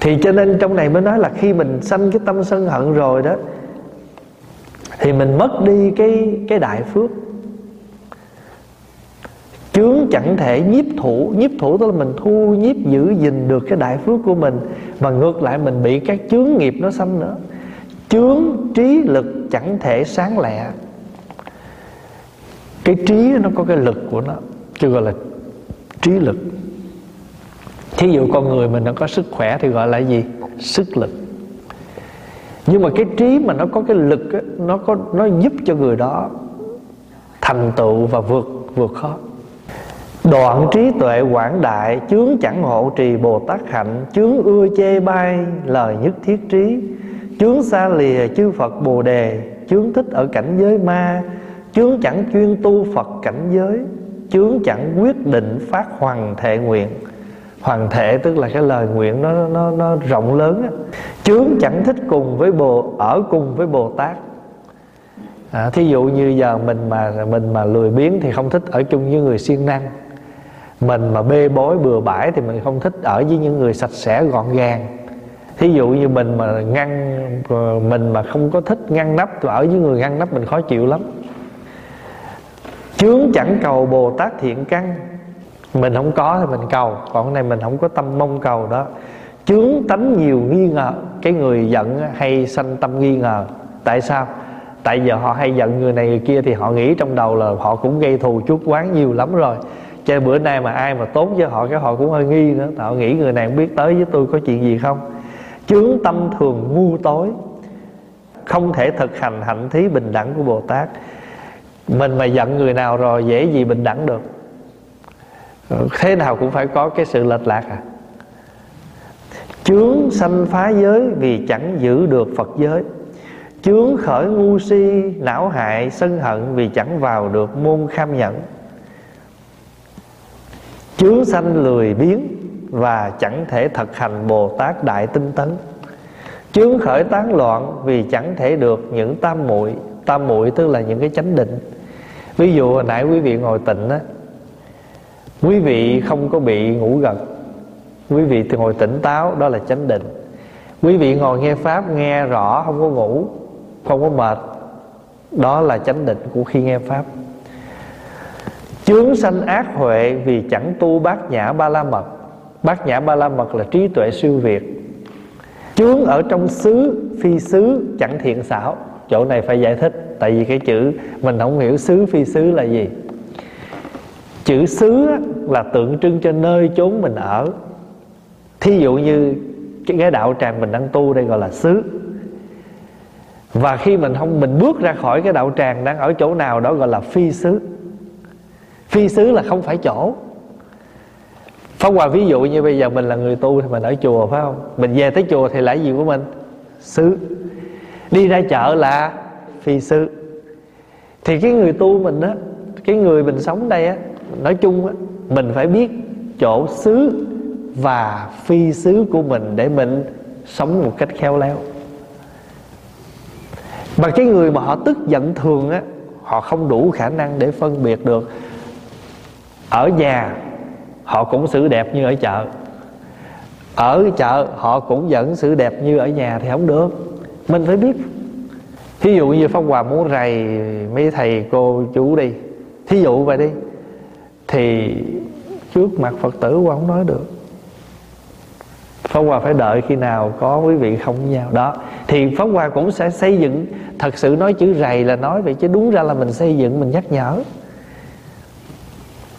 Thì cho nên trong này mới nói là khi mình sanh cái tâm sân hận rồi đó, thì mình mất đi cái cái đại phước. Chướng chẳng thể nhiếp thủ nhiếp thủ tức là mình thu, nhiếp giữ gìn được cái đại phước của mình, mà ngược lại mình bị các chướng nghiệp nó xâm nữa chướng trí lực chẳng thể sáng lẹ. Cái trí nó có cái lực của nó chứ gọi là trí lực. Thí dụ con người mình nó có sức khỏe thì gọi là gì? Sức lực. Nhưng mà cái trí mà nó có cái lực ấy, nó có nó giúp cho người đó thành tựu và vượt vượt khó. Đoạn trí tuệ quảng đại chướng chẳng hộ trì bồ tát hạnh chướng ưa chê bai lời nhất thiết trí chướng xa lìa chư phật bồ đề chướng thích ở cảnh giới ma chướng chẳng chuyên tu phật cảnh giới chướng chẳng quyết định phát hoàng thệ nguyện. Hoàng thể tức là cái lời nguyện nó nó nó rộng lớn á. Chướng chẳng thích cùng với bồ ở cùng với bồ tát. À, thí dụ như giờ mình mà mình mà lười biếng thì không thích ở chung với người siêng năng. Mình mà bê bối bừa bãi thì mình không thích ở với những người sạch sẽ gọn gàng thí dụ như mình mà ngăn ờ, mình mà không có thích ngăn nắp thì ở với người ngăn nắp mình khó chịu lắm. Chướng chẳng cầu bồ tát thiện căn. Mình không có thì mình cầu, còn cái này mình không có tâm mong cầu đó. Chướng tánh nhiều nghi ngờ, cái người giận hay sanh tâm nghi ngờ. Tại sao? Tại giờ họ hay giận người này người kia thì họ nghĩ trong đầu là họ cũng gây thù chuốc quán nhiều lắm rồi. Cho bữa nay mà ai mà tốn với họ, cái họ cũng hơi nghi nữa. Họ nghĩ người này không biết tới với tôi có chuyện gì không? Chướng tâm thường ngu tối, không thể thực hành hạnh thí bình đẳng của bồ tát. Mình mà giận người nào rồi dễ gì bình đẳng được. Thế nào cũng phải có cái sự lệch lạc à. Chướng sanh phá giới vì chẳng giữ được phật giới. Chướng khởi ngu si, não hại, sân hận vì chẳng vào được môn kham nhẫn. Chướng sanh lười biếng và chẳng thể thực hành bồ tát đại tinh tấn. Chướng khởi tán loạn vì chẳng thể được những tam muội tam muội tức là những cái chánh định. Ví dụ hồi nãy quý vị ngồi tịnh á, quý vị không có bị ngủ gật, quý vị thì ngồi tỉnh táo, đó là chánh định. Quý vị ngồi nghe pháp, nghe rõ, không có ngủ, không có mệt, đó là chánh định của khi nghe pháp. Chướng sanh ác huệ vì chẳng tu bát nhã ba la mật bát nhã ba la mật là trí tuệ siêu việt. Chướng ở trong xứ, phi xứ chẳng thiện xảo. Chỗ này phải giải thích, tại vì cái chữ mình không hiểu xứ, phi xứ là gì. Chữ xứ là tượng trưng cho nơi chốn mình ở. Thí dụ như cái đạo tràng mình đang tu đây gọi là xứ. Và khi mình không, mình bước ra khỏi cái đạo tràng đang ở chỗ nào đó gọi là phi xứ. Phi xứ là không phải chỗ. Pháp Hòa, ví dụ như bây giờ mình là người tu thì mình ở chùa, phải không? Mình về tới chùa thì là gì của mình? Xứ. Đi ra chợ là phi xứ. Thì cái người tu mình á, cái người mình sống đây á, nói chung á, mình phải biết chỗ xứ và phi xứ của mình để mình sống một cách khéo léo. Mà cái người mà họ tức giận thường á, họ không đủ khả năng để phân biệt được. Ở nhà họ cũng xử đẹp như ở chợ. Ở chợ, họ cũng vẫn xử đẹp như ở nhà thì không được. Mình phải biết. Thí dụ như pháp hòa muốn rầy mấy thầy cô chú đi, thí dụ vậy đi, thì trước mặt phật tử qua không nói được. Pháp Hòa phải đợi khi nào có quý vị không với nhau. Đó, Thì Pháp Hòa cũng sẽ xây dựng, Thật sự nói chữ rầy là nói vậy Chứ đúng ra là mình xây dựng, mình nhắc nhở.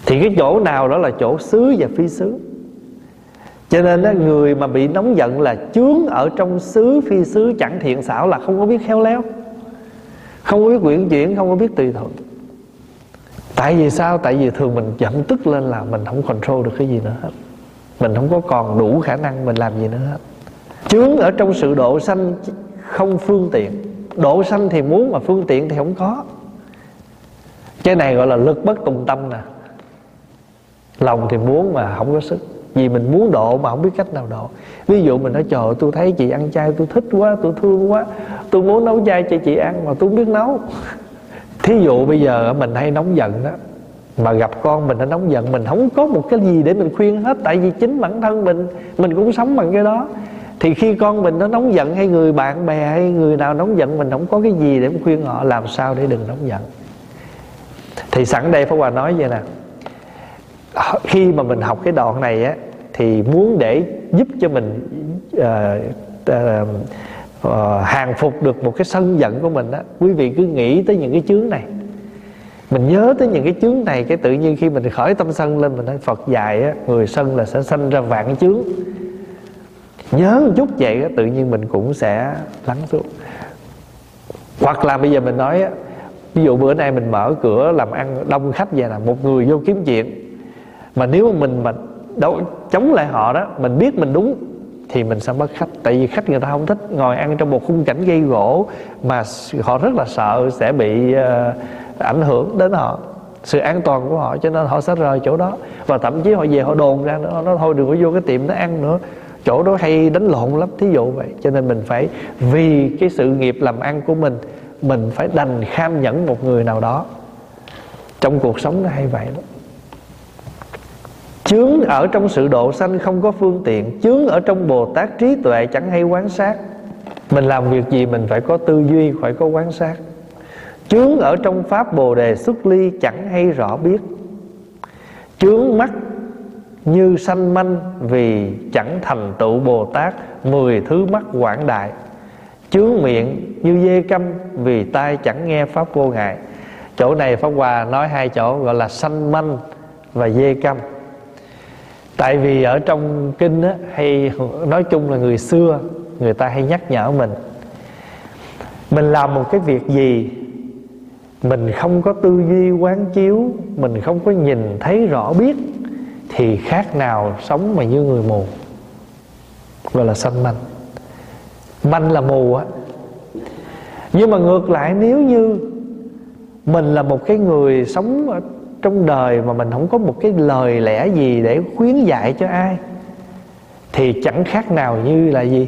Thì cái chỗ nào đó là chỗ xứ và phi xứ. Cho nên đó, người mà bị nóng giận là chướng ở trong xứ phi xứ chẳng thiện xảo là không có biết khéo léo. Không có biết quyển chuyển không có biết tùy thuận. Tại vì sao? Tại vì thường mình giận tức lên là mình không control được cái gì nữa hết. Mình không có còn đủ khả năng mình làm gì nữa hết. Chướng ở trong sự độ sanh không phương tiện. Độ sanh thì muốn mà phương tiện thì không có. Cái này gọi là lực bất tùng tâm nè lòng thì muốn mà không có sức. Vì mình muốn độ mà không biết cách nào độ. Ví dụ mình nói, trời, tôi thấy chị ăn chay, tôi thích quá, tôi thương quá. Tôi muốn nấu chay cho chị ăn mà tôi không biết nấu. [LAUGHS] Thí dụ bây giờ mình hay nóng giận đó mà gặp con mình nó nóng giận, mình không có một cái gì để mình khuyên hết, tại vì chính bản thân mình mình cũng sống bằng cái đó. Thì khi con mình nó nóng giận, hay người bạn bè, hay người nào nóng giận, mình không có cái gì để khuyên họ, làm sao để đừng nóng giận. Thì sẵn đây Pháp Hòa nói vậy nè khi mà mình học cái đoạn này á thì muốn để giúp cho mình uh, uh, uh, hàng phục được một cái sân giận của mình á quý vị cứ nghĩ tới những cái chướng này. Mình nhớ tới những cái chướng này cái tự nhiên khi mình khởi tâm sân lên mình nói Phật dạy á, người sân là sẽ sanh ra vạn chướng. Nhớ một chút vậy á, tự nhiên mình cũng sẽ lắng xuống. Hoặc là bây giờ mình nói á, ví dụ bữa nay mình mở cửa làm ăn đông khách về là một người vô kiếm chuyện mà nếu mà mình mà đấu chống lại họ đó mình biết mình đúng thì mình sẽ mất khách. Tại vì khách người ta không thích ngồi ăn trong một khung cảnh gây gỗ mà họ rất là sợ sẽ bị uh, ảnh hưởng đến họ. Sự an toàn của họ cho nên họ sẽ rời chỗ đó. Và thậm chí họ về họ đồn ra nữa nó thôi đừng có vô cái tiệm nó ăn nữa. Chỗ đó hay đánh lộn lắm thí dụ vậy. Cho nên mình phải vì cái sự nghiệp làm ăn của mình mình phải đành kham nhẫn một người nào đó. Trong cuộc sống nó hay vậy đó chướng ở trong sự độ sanh không có phương tiện, chướng ở trong bồ tát trí tuệ chẳng hay quán sát. Mình làm việc gì mình phải có tư duy, phải có quán sát. Chướng ở trong pháp bồ đề xuất ly chẳng hay rõ biết. Chướng mắt như sanh manh vì chẳng thành tựu bồ tát, mười thứ mắt quảng đại. Chướng miệng như dê câm vì tai chẳng nghe pháp vô ngại. Chỗ này pháp hòa nói hai chỗ gọi là sanh manh và dê câm tại vì ở trong kinh á, hay nói chung là người xưa người ta hay nhắc nhở mình mình làm một cái việc gì mình không có tư duy quán chiếu mình không có nhìn thấy rõ biết thì khác nào sống mà như người mù. Gọi là sanh manh. Manh là mù á. Nhưng mà ngược lại nếu như mình là một cái người sống ở trong đời mà mình không có một cái lời lẽ gì để khuyến dạy cho ai, thì chẳng khác nào như là gì?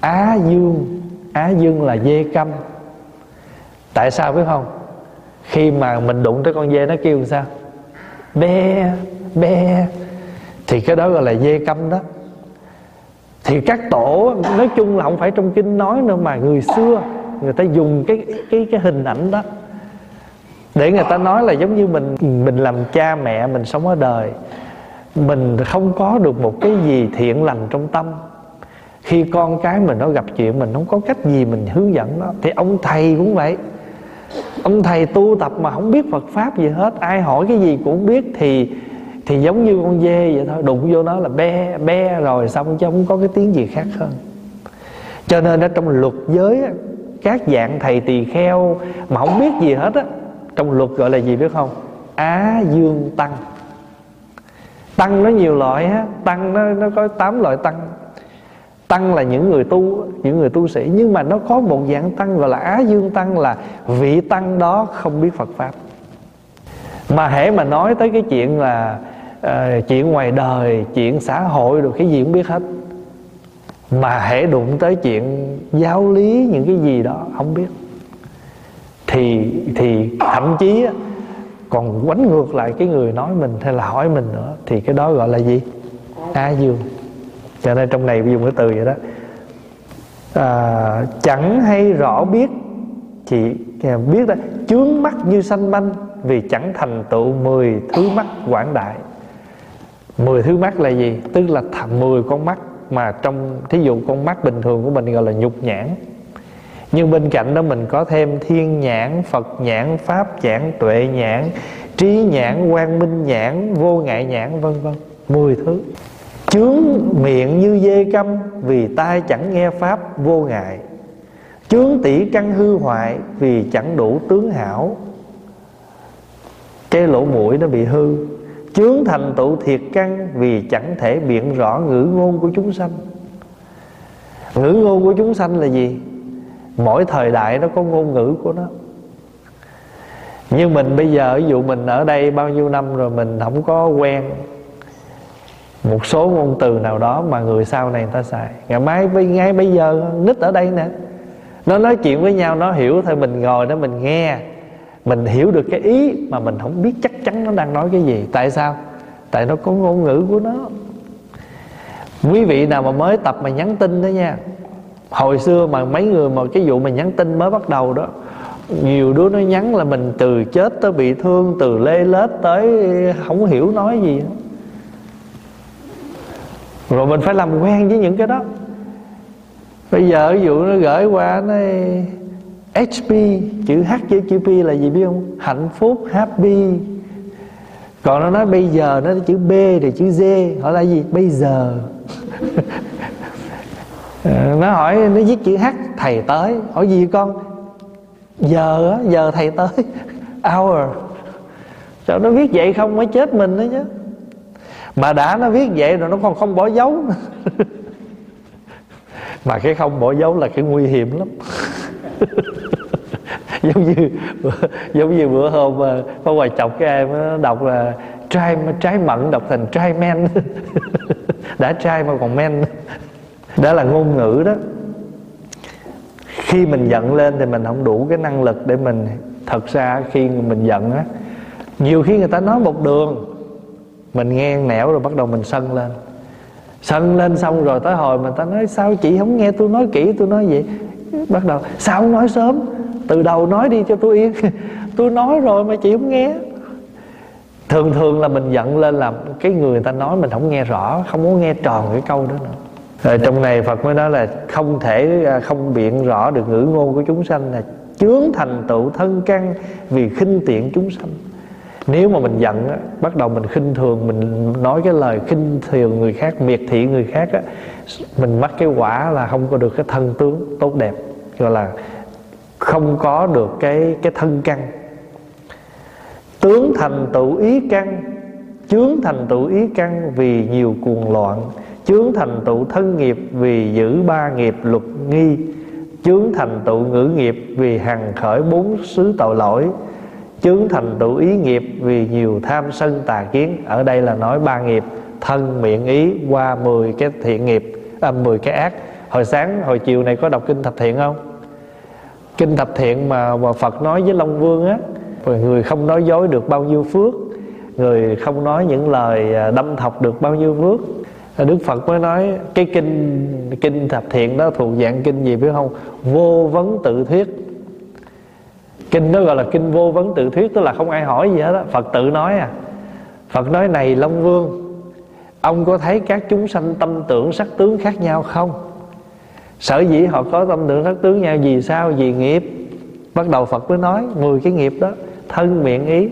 Á dương á dương là dê câm. Tại sao biết không? Khi mà mình đụng tới con dê nó kêu sao? Be be thì cái đó gọi là dê câm đó. Thì các tổ, nói chung là không phải trong kinh nói nữa mà người xưa, người ta dùng cái cái cái hình ảnh đó để người ta nói là giống như mình mình làm cha mẹ, mình sống ở đời. Mình không có được một cái gì thiện lành trong tâm. Khi con cái mình nó gặp chuyện, mình không có cách gì mình hướng dẫn nó. Thì ông thầy cũng vậy. Ông thầy tu tập mà không biết Phật pháp gì hết. Ai hỏi cái gì cũng biết. Thì thì giống như con dê vậy thôi. Đụng vô nó là be be rồi xong chứ không có cái tiếng gì khác hơn. Cho nên ở trong luật giới các dạng thầy tỳ kheo mà không biết gì hết á trong luật gọi là gì biết không? Á dương tăng. Tăng nó nhiều loại á. Tăng nó nó có 8 loại tăng. Tăng là những người tu những người tu sĩ. Nhưng mà nó có một dạng tăng gọi là á dương tăng là vị tăng đó không biết phật pháp. Mà hễ mà nói tới cái chuyện là uh, chuyện ngoài đời chuyện xã hội rồi cái gì cũng biết hết. Mà hễ đụng tới chuyện giáo lý những cái gì đó không biết thì thì thậm chí còn quánh ngược lại cái người nói mình hay là hỏi mình nữa thì cái đó gọi là gì? A dương. Cho nên trong này dùng cái từ vậy đó. À, chẳng hay rõ biết chị à, biết đó chướng mắt như sanh manh vì chẳng thành tựu mười thứ mắt quảng đại. Mười thứ mắt là gì? Tức là thành mười con mắt mà trong thí dụ con mắt bình thường của mình gọi là nhục nhãn nhưng bên cạnh đó mình có thêm thiên nhãn, phật nhãn, pháp nhãn, tuệ nhãn, trí nhãn, quang minh nhãn, vô ngại nhãn, vân vân. Mười thứ. Chướng miệng như dê câm, vì tai chẳng nghe pháp, vô ngại. Chướng tỷ căn hư hoại, vì chẳng đủ tướng hảo. Cái lỗ mũi nó bị hư. Chướng thành tựu thiệt căn, vì chẳng thể biện rõ ngữ ngôn của chúng sanh. Ngữ ngôn của chúng sanh là gì? Mỗi thời đại nó có ngôn ngữ của nó. Như mình bây giờ, ví dụ mình ở đây bao nhiêu năm rồi mình không có quen một số ngôn từ nào đó mà người sau này người ta xài. Ngày mai ngay bây giờ, nít ở đây nè. Nó nói chuyện với nhau, nó hiểu thôi, mình ngồi đó mình nghe. Mình hiểu được cái ý mà mình không biết chắc chắn nó đang nói cái gì. Tại sao? Tại nó có ngôn ngữ của nó. Quý vị nào mà mới tập mà nhắn tin đó nha hồi xưa mà mấy người mà cái vụ mà nhắn tin mới bắt đầu đó, nhiều đứa nó nhắn là mình từ chết tới bị thương, từ lê lết tới không hiểu nói gì. Rồi mình phải làm quen với những cái đó. Bây giờ ví dụ nó gửi qua nó HP chữ H với chữ P là gì biết không? Hạnh phúc, happy. Còn nó nói bây giờ nó chữ B rồi chữ D hỏi là gì? Bây giờ. [LAUGHS] Ờ, nó hỏi, nó viết chữ H, thầy tới. Hỏi gì con? Giờ giờ thầy tới. [LAUGHS] Hour. Sao nó viết vậy không? Mới chết mình đó chứ. Mà đã nó viết vậy rồi nó còn không bỏ dấu [LAUGHS] mà cái không bỏ dấu là cái nguy hiểm lắm. [LAUGHS] Giống như giống như bữa hôm mà có ngoài chọc cái em nó đọc là trai trái mận đọc thành trai men. Đã trai mà còn men đó là ngôn ngữ đó. Khi mình giận lên thì mình không đủ cái năng lực để mình, thật ra khi mình giận á, nhiều khi người ta nói một đường, mình nghe nẻo rồi bắt đầu mình sân lên. Sân lên xong rồi tới hồi mà ta nói, sao chị không nghe tôi nói kỹ, tôi nói vậy bắt đầu, sao không nói sớm? Từ đầu nói đi cho tôi yên. [LAUGHS] Tôi nói rồi mà chị không nghe. Thường thường là mình giận lên là cái người ta nói mình không nghe rõ, không muốn nghe tròn cái câu đó nữa rồi trong này Phật mới nói là không thể à, không biện rõ được ngữ ngôn của chúng sanh là chướng thành tựu thân căn vì khinh tiện chúng sanh. Nếu mà mình giận á, bắt đầu mình khinh thường mình nói cái lời khinh thường người khác miệt thị người khác á, mình mắc cái quả là không có được cái thân tướng tốt đẹp gọi là không có được cái cái thân căn. Tướng thành tựu ý căn chướng thành tựu ý căn vì nhiều cuồng loạn chướng thành tựu thân nghiệp vì giữ ba nghiệp luật nghi. Chướng thành tựu ngữ nghiệp vì hằng khởi bốn xứ tội lỗi. Chướng thành tựu ý nghiệp vì nhiều tham sân tà kiến. Ở đây là nói ba nghiệp. Thân miệng ý qua 10 cái thiện nghiệp à, 10 cái ác. Hồi sáng hồi chiều này có đọc kinh thập thiện không? Kinh thập thiện mà, mà Phật nói với Long Vương á người không nói dối được bao nhiêu phước. Người không nói những lời à, đâm thọc được bao nhiêu phước. Đức Phật mới nói, cái kinh kinh thập thiện đó thuộc dạng kinh gì biết không? Vô vấn tự thuyết. Kinh đó gọi là kinh vô vấn tự thuyết, tức là không ai hỏi gì hết á. Phật tự nói à. Phật nói, này Long Vương, Ông có thấy các chúng sanh tâm tưởng sắc tướng khác nhau không? Sở dĩ họ có tâm tưởng sắc tướng nhau, Vì sao? Vì nghiệp. Bắt đầu Phật mới nói 10 cái nghiệp đó, Thân, miệng, ý.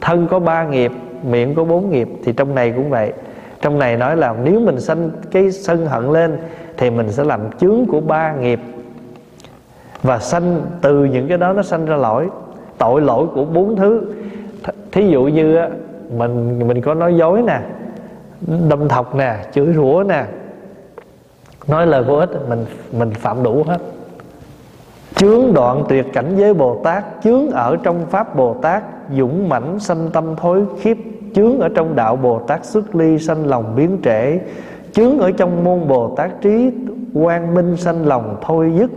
Thân có ba nghiệp, Miệng có bốn nghiệp, Thì trong này cũng vậy. Trong này nói là nếu mình sanh cái sân hận lên Thì mình sẽ làm chướng của ba nghiệp. Và sanh từ những cái đó nó sanh ra lỗi, Tội lỗi của bốn thứ. Thí dụ như mình mình có nói dối nè, đâm thọc nè, chửi rủa nè. Nói lời vô ích, mình mình phạm đủ hết. Chướng đoạn tuyệt cảnh giới bồ tát, chướng ở trong pháp bồ tát, dũng mãnh sanh tâm thối khiếp chướng ở trong đạo bồ tát xuất ly sanh lòng biến trễ, chướng ở trong môn bồ tát trí quang minh sanh lòng thôi dứt,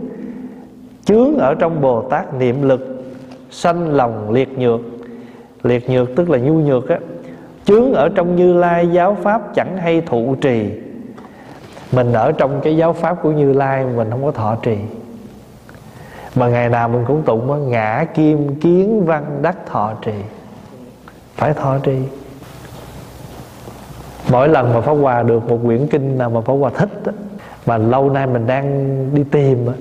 chướng ở trong bồ tát niệm lực sanh lòng liệt nhược. Liệt nhược tức là nhu nhược á. Chướng ở trong như lai giáo pháp chẳng hay thụ trì. Mình ở trong cái giáo pháp của như lai mình không có thọ trì. Mà ngày nào mình cũng tụng ngã kim kiến văn đắc thọ trì. Phải thọ trì mỗi lần mà pháp hòa được một quyển kinh nào mà pháp hòa thích đó, mà lâu nay mình đang đi tìm đó,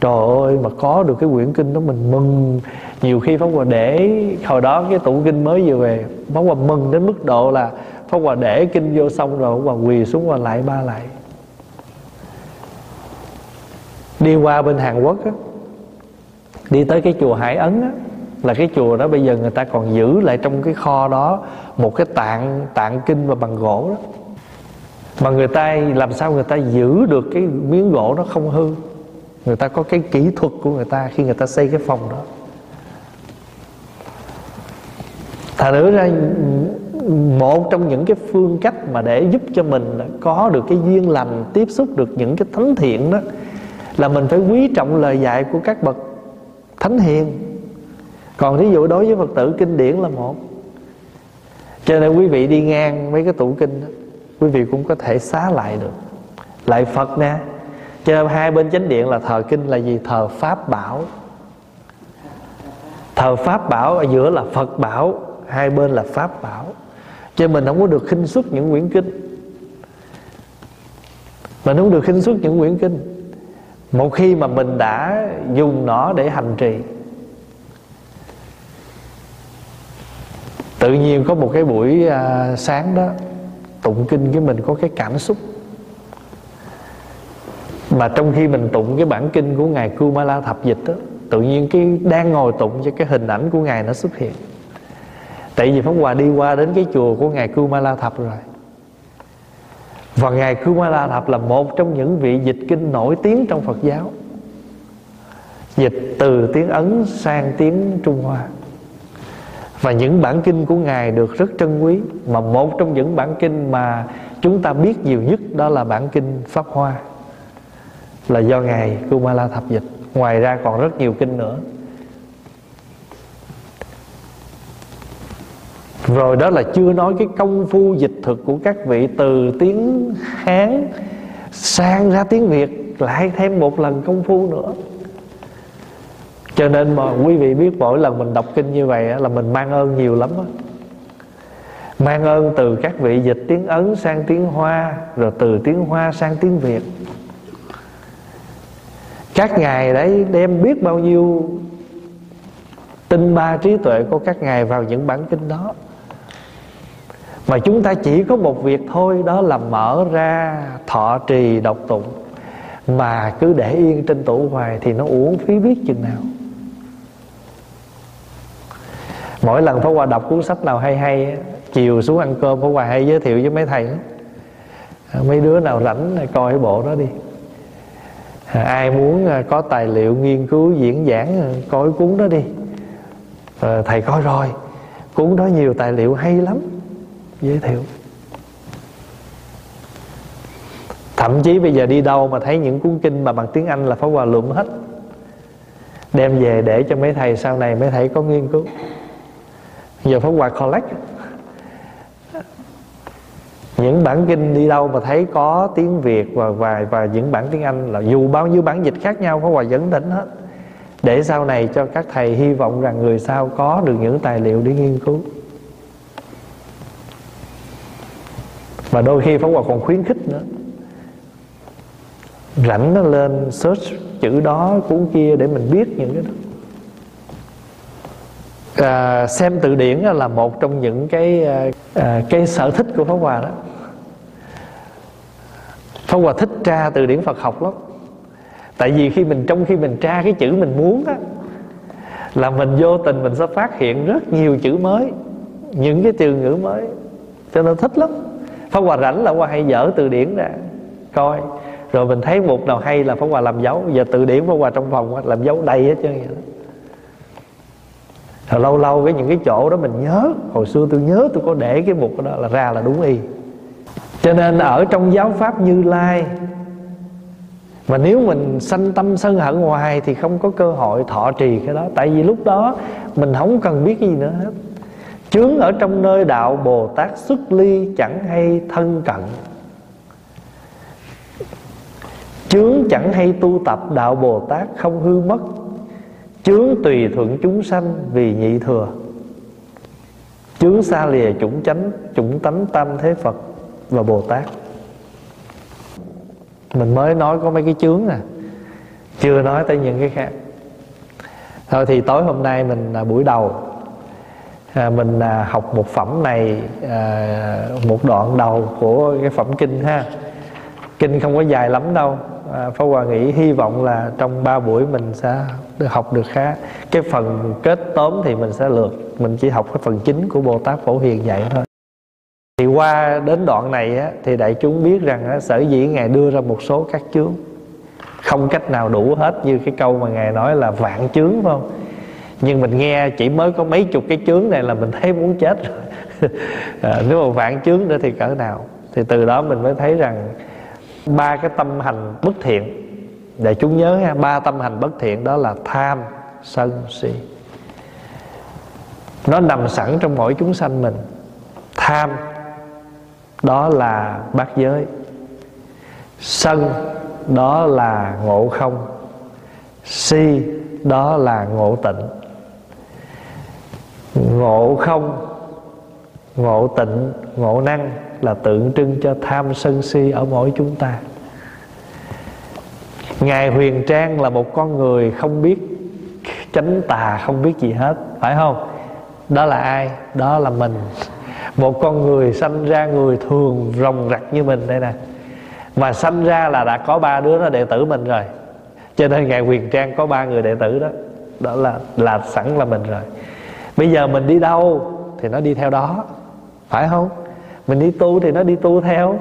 trời ơi mà có được cái quyển kinh đó mình mừng. Nhiều khi pháp hòa để hồi đó cái tủ kinh mới vừa về pháp hòa mừng đến mức độ là pháp hòa để kinh vô xong rồi pháp hòa quỳ xuống và lại ba lại. Đi qua bên hàn quốc á đi tới cái chùa hải ấn á là cái chùa đó bây giờ người ta còn giữ lại trong cái kho đó một cái tạng tạng kinh và bằng gỗ đó. Mà người ta làm sao người ta giữ được cái miếng gỗ nó không hư? Người ta có cái kỹ thuật của người ta khi người ta xây cái phòng đó. Thà nữa ra, một trong những cái phương cách mà để giúp cho mình có được cái duyên lành, tiếp xúc được những cái thánh thiện đó, là mình phải quý trọng lời dạy của các bậc thánh hiền còn thí dụ đối với phật tử kinh điển là một. Cho nên quý vị đi ngang mấy cái tủ kinh đó, quý vị cũng có thể xá lại được. Lại phật nè. Cho nên hai bên chánh điện là thờ kinh là gì? Thờ pháp bảo. Thờ pháp bảo ở giữa là phật bảo hai bên là pháp bảo. Cho nên mình không có được khinh xuất những quyển kinh. Mình không được khinh xuất những quyển kinh. Một khi mà mình đã dùng nó để hành trì tự nhiên có một cái buổi à, sáng đó tụng kinh cái mình có cái cảm xúc. Mà trong khi mình tụng cái bản kinh của ngài Kumala thập dịch đó tự nhiên cái đang ngồi tụng cho cái hình ảnh của ngài nó xuất hiện. Tại vì pháp hòa đi qua đến cái chùa của ngài Kumala thập rồi. Và ngài Kumala thập là một trong những vị dịch kinh nổi tiếng trong Phật giáo. Dịch từ tiếng Ấn sang tiếng Trung Hoa và những bản kinh của ngài được rất trân quý. Mà một trong những bản kinh mà chúng ta biết nhiều nhất đó là bản kinh pháp hoa. Là do ngài Kumala thập dịch. Ngoài ra còn rất nhiều kinh nữa. Rồi đó là chưa nói cái công phu dịch thực của các vị từ tiếng hán sang ra tiếng việt. Lại thêm một lần công phu nữa cho nên mà quý vị biết mỗi lần mình đọc kinh như vậy là mình mang ơn nhiều lắm đó. mang ơn từ các vị dịch tiếng ấn sang tiếng hoa, rồi từ tiếng hoa sang tiếng việt. Các ngài đấy đem biết bao nhiêu tinh ba trí tuệ của các ngài vào những bản kinh đó. Mà chúng ta chỉ có một việc thôi, đó là mở ra thọ trì độc tụng. Mà cứ để yên trên tủ hoài thì nó uổng phí biết chừng nào. Mỗi lần Pháp Hòa đọc cuốn sách nào hay hay chiều xuống ăn cơm Pháp Hòa hay giới thiệu với mấy thầy à, mấy đứa nào rảnh coi cái bộ đó đi. À, ai muốn à, có tài liệu nghiên cứu diễn giảng coi cuốn đó đi. À, thầy coi rồi. Cuốn đó nhiều tài liệu hay lắm. Giới thiệu. Thậm chí bây giờ đi đâu mà thấy những cuốn kinh mà bằng tiếng anh là pháp hòa lượm hết. Đem về để cho mấy thầy sau này mấy thầy có nghiên cứu giờ pháp hòa collect. Những bản kinh đi đâu mà thấy có tiếng việt và và và những bản tiếng anh là dù bao nhiêu bản dịch khác nhau, pháp hòa vẫn tỉnh hết. Để sau này cho các thầy hy vọng rằng người sau có được những tài liệu để nghiên cứu. Và đôi khi Pháp Hòa còn khuyến khích nữa. Rảnh nó lên search chữ đó cuốn kia để mình biết những cái đó à, xem từ điển là một trong những cái à, à, cái sở thích của Pháp Hòa đó. Pháp Hòa thích tra từ điển Phật học lắm. Tại vì khi mình trong khi mình tra cái chữ mình muốn á Là mình vô tình mình sẽ phát hiện rất nhiều chữ mới Những cái từ ngữ mới. Cho nên thích lắm. Pháp Hòa rảnh là qua hay dở từ điển ra Coi. Rồi mình thấy một nào hay là pháp hòa làm dấu. Giờ từ điển pháp hòa trong phòng làm dấu đầy hết trơn vậy đó rồi lâu lâu cái những cái chỗ đó mình nhớ. Hồi xưa tôi nhớ tôi có để cái mục đó là ra là đúng y. Cho nên ở trong giáo pháp như lai, mà nếu mình sanh tâm sân hận hoài thì không có cơ hội thọ trì cái đó. Tại vì lúc đó mình không cần biết cái gì nữa hết. Chướng ở trong nơi đạo bồ tát xuất ly chẳng hay thân cận. Chướng chẳng hay tu tập, đạo bồ tát không hư mất chướng tùy thuận chúng sanh vì nhị thừa. Chướng xa lìa chủng chánh chủng tánh tam thế phật và bồ tát. Mình mới nói có mấy cái chướng à. Chưa nói tới những cái khác. Thôi thì tối hôm nay mình là buổi đầu à, mình à, học một phẩm này à, một đoạn đầu của cái phẩm kinh ha. Kinh không có dài lắm đâu. À, phó Hòa nghĩ hy vọng là trong ba buổi mình sẽ được học được khá. Cái phần kết tóm thì mình sẽ lượt mình chỉ học cái phần chính của Bồ Tát Phổ Hiền dạy thôi. Thì qua đến đoạn này á, thì đại chúng biết rằng á, sở dĩ ngài đưa ra một số các chướng. Không cách nào đủ hết như cái câu mà ngài nói là vạn chướng phải không? Nhưng mình nghe chỉ mới có mấy chục cái chướng này là mình thấy muốn chết rồi. [LAUGHS] À, nếu mà vạn chướng nữa thì cỡ nào? Thì từ đó mình mới thấy rằng ba cái tâm hành bất thiện để chúng nhớ ha ba tâm hành bất thiện đó là tham, sân, si. Nó nằm sẵn trong mỗi chúng sanh mình. Tham, đó là bát giới. Sân, đó là ngộ không. Si, đó là ngộ tịnh. Ngộ không, ngộ tịnh, ngộ năng là tượng trưng cho tham, sân, si ở mỗi chúng ta ngài huyền trang là một con người không biết chánh tà, không biết gì hết, phải không? Đó là ai? Đó là mình. Một con người sanh ra người thường rồng rặt như mình đây nè. Mà sanh ra là đã có ba đứa nó đệ tử mình rồi. Cho nên ngài huyền trang có ba người đệ tử đó. Đó là là sẵn là mình rồi. Bây giờ mình đi đâu thì nó đi theo đó. Phải không? Mình đi tu thì nó đi tu theo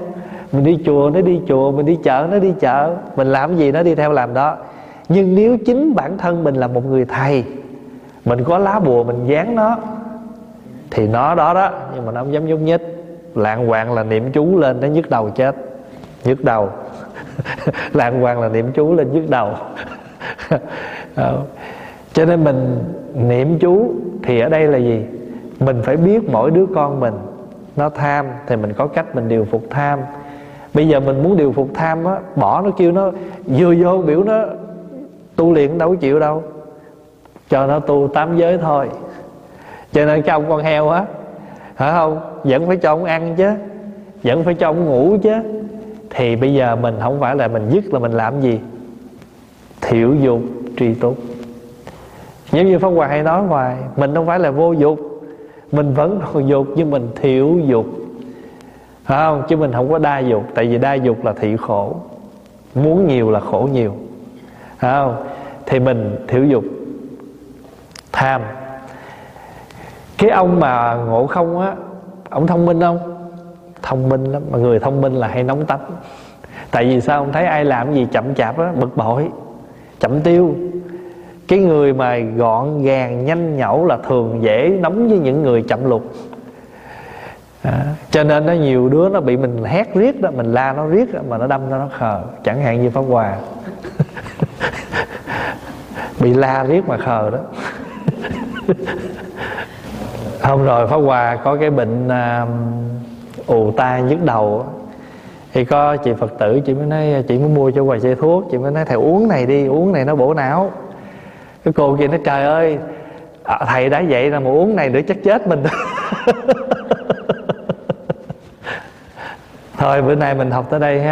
mình đi chùa, nó đi chùa, mình đi chợ, nó đi chợ. Mình làm gì, nó đi theo làm đó. Nhưng nếu chính bản thân mình là một người thầy, mình có lá bùa, mình dán nó, thì nó đó đó. Nhưng mà nó không dám nhúc nhích. Lạng hoàng là niệm chú lên, nó nhức đầu chết. Nhức đầu. [LAUGHS] Lạng hoàng là niệm chú lên, nhức đầu. [LAUGHS] Ờ. Cho nên mình niệm chú thì ở đây là gì? Mình phải biết mỗi đứa con mình nó tham, thì mình có cách mình điều phục tham bây giờ mình muốn điều phục tham á, bỏ nó kêu nó vừa vô biểu nó tu luyện đâu có chịu đâu. Cho nó tu tám giới thôi. Cho nên cho ông con heo á phải không? Vẫn phải cho ông ăn chứ. Vẫn phải cho ông ngủ chứ. Thì bây giờ mình không phải là mình dứt là mình làm gì? Thiểu dục tri túc. Giống như pháp hòa hay nói hoài, mình không phải là vô dục. Mình vẫn còn dục nhưng mình thiểu dục phải không, chứ mình không có đa dục, tại vì đa dục là thị khổ. Muốn nhiều là khổ nhiều. Phải không, thì mình thiểu dục. Tham. Cái ông mà ngộ không á, ông thông minh không? Thông minh lắm, mà người thông minh là hay nóng tánh tại vì sao ông thấy ai làm gì chậm chạp á, bực bội, chậm tiêu. Cái người mà gọn gàng, nhanh nhẩu là thường dễ nóng với những người chậm lục à, cho nên nó nhiều đứa nó bị mình hét riết đó mình la nó riết đó, mà nó đâm cho nó khờ. Chẳng hạn như pháp hòa. [LAUGHS] Bị la riết mà khờ đó. [LAUGHS] Hôm rồi pháp hòa có cái bệnh à, ù tai nhức đầu thì có chị phật tử chị mới nói chị mới mua cho hoài chai thuốc. Chị mới nói thầy uống này đi uống này nó bổ não. Cái cô kia nói trời ơi à, thầy đã vậy là mà uống này nữa chắc chết mình. [LAUGHS] thôi bữa nay mình học tới đây ha.